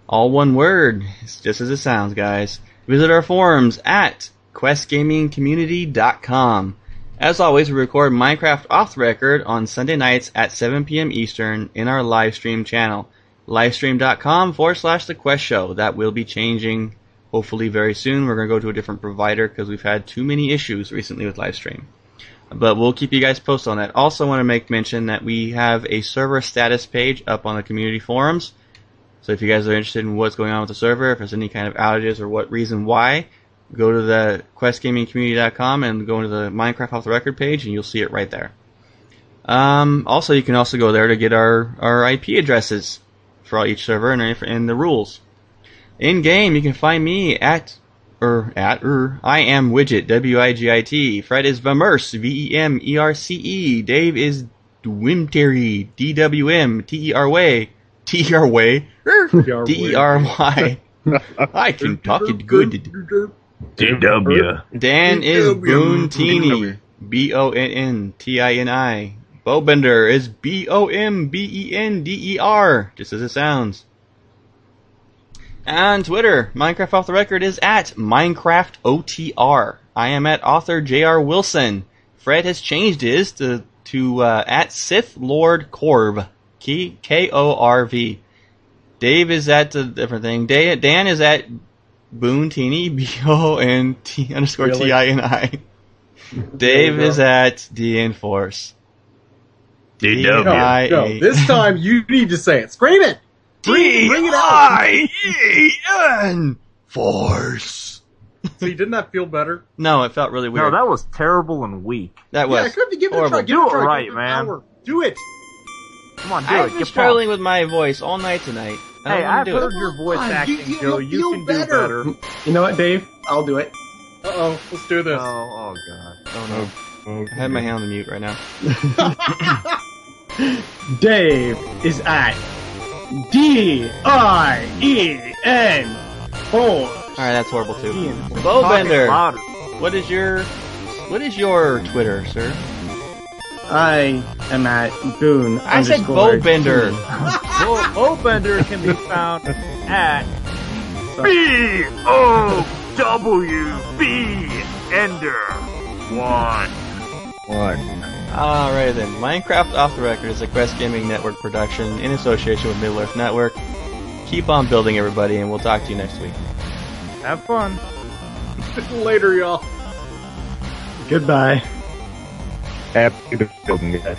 All one word. It's just as it sounds, guys. Visit our forums at questgamingcommunity.com. As always, we record Minecraft Off the Record on Sunday nights at 7 p.m. Eastern in our live stream channel. Livestream.com forward slash The Quest Show. That will be changing hopefully very soon. We're going to go to a different provider because we've had too many issues recently with Livestream. But we'll keep you guys posted on that. Also, want to make mention that we have a server status page up on the community forums. So if you guys are interested in what's going on with the server, if there's any kind of outages or what reason why, go to the questgamingcommunity.com and go into the Minecraft off the record page, and you'll see it right there. Um, also, you can also go there to get our, our IP addresses for each server and, and the rules. In game, you can find me at er at er I am widget W I G I T. Fred is Vemerce V E M E R C E. Dave is Dwimterry D W M T E R way T E R way D E R Y. I can talk it good. DW. Dan is Boontini. B O N N T I N I. Bowbender is B O M B E N D E R, just as it sounds. On Twitter, Minecraft Off the Record is at Minecraft OTR. I am at author J.R. Wilson. Fred has changed his to, to uh, at Sith Lord Korv. K O R V. Dave is at the different thing. Dan is at Boone Teeny, B O N T underscore Really? T I N I. Dave is at D Enforce. D Go, I go. A. This time you need to say it. Scream it. Bring, bring it out. D-I-E-N Force. So you didn't that feel better? No, it felt really weird. No, that was terrible and weak. that was. Yeah, was come to give it a try. Give Do it a it try. right, Give it man. power. Do it. Come on, do I've it. been Get struggling with my voice all night tonight. I Hey, I've do heard it. your voice Come on, acting, you- you- Joe. you'll You can better. do better. You know what, Dave? I'll do it. Uh oh. Let's do this. Oh, oh god. Oh no. Okay. I have my hand on the mute right now. Dave is at D I E N four. Alright, that's horrible too. Ian. Bowbender, what is your what is your Twitter, sir? I am at Boone. I said underscore Bowbender. Bo- Bowbender can be found at B O W B Ender one. One. Alright then, Minecraft Off the Record is a Quest Gaming Network production in association with Middle Earth Network. Keep on building, everybody, and we'll talk to you next week. Have fun. Later, y'all. Goodbye. Guys.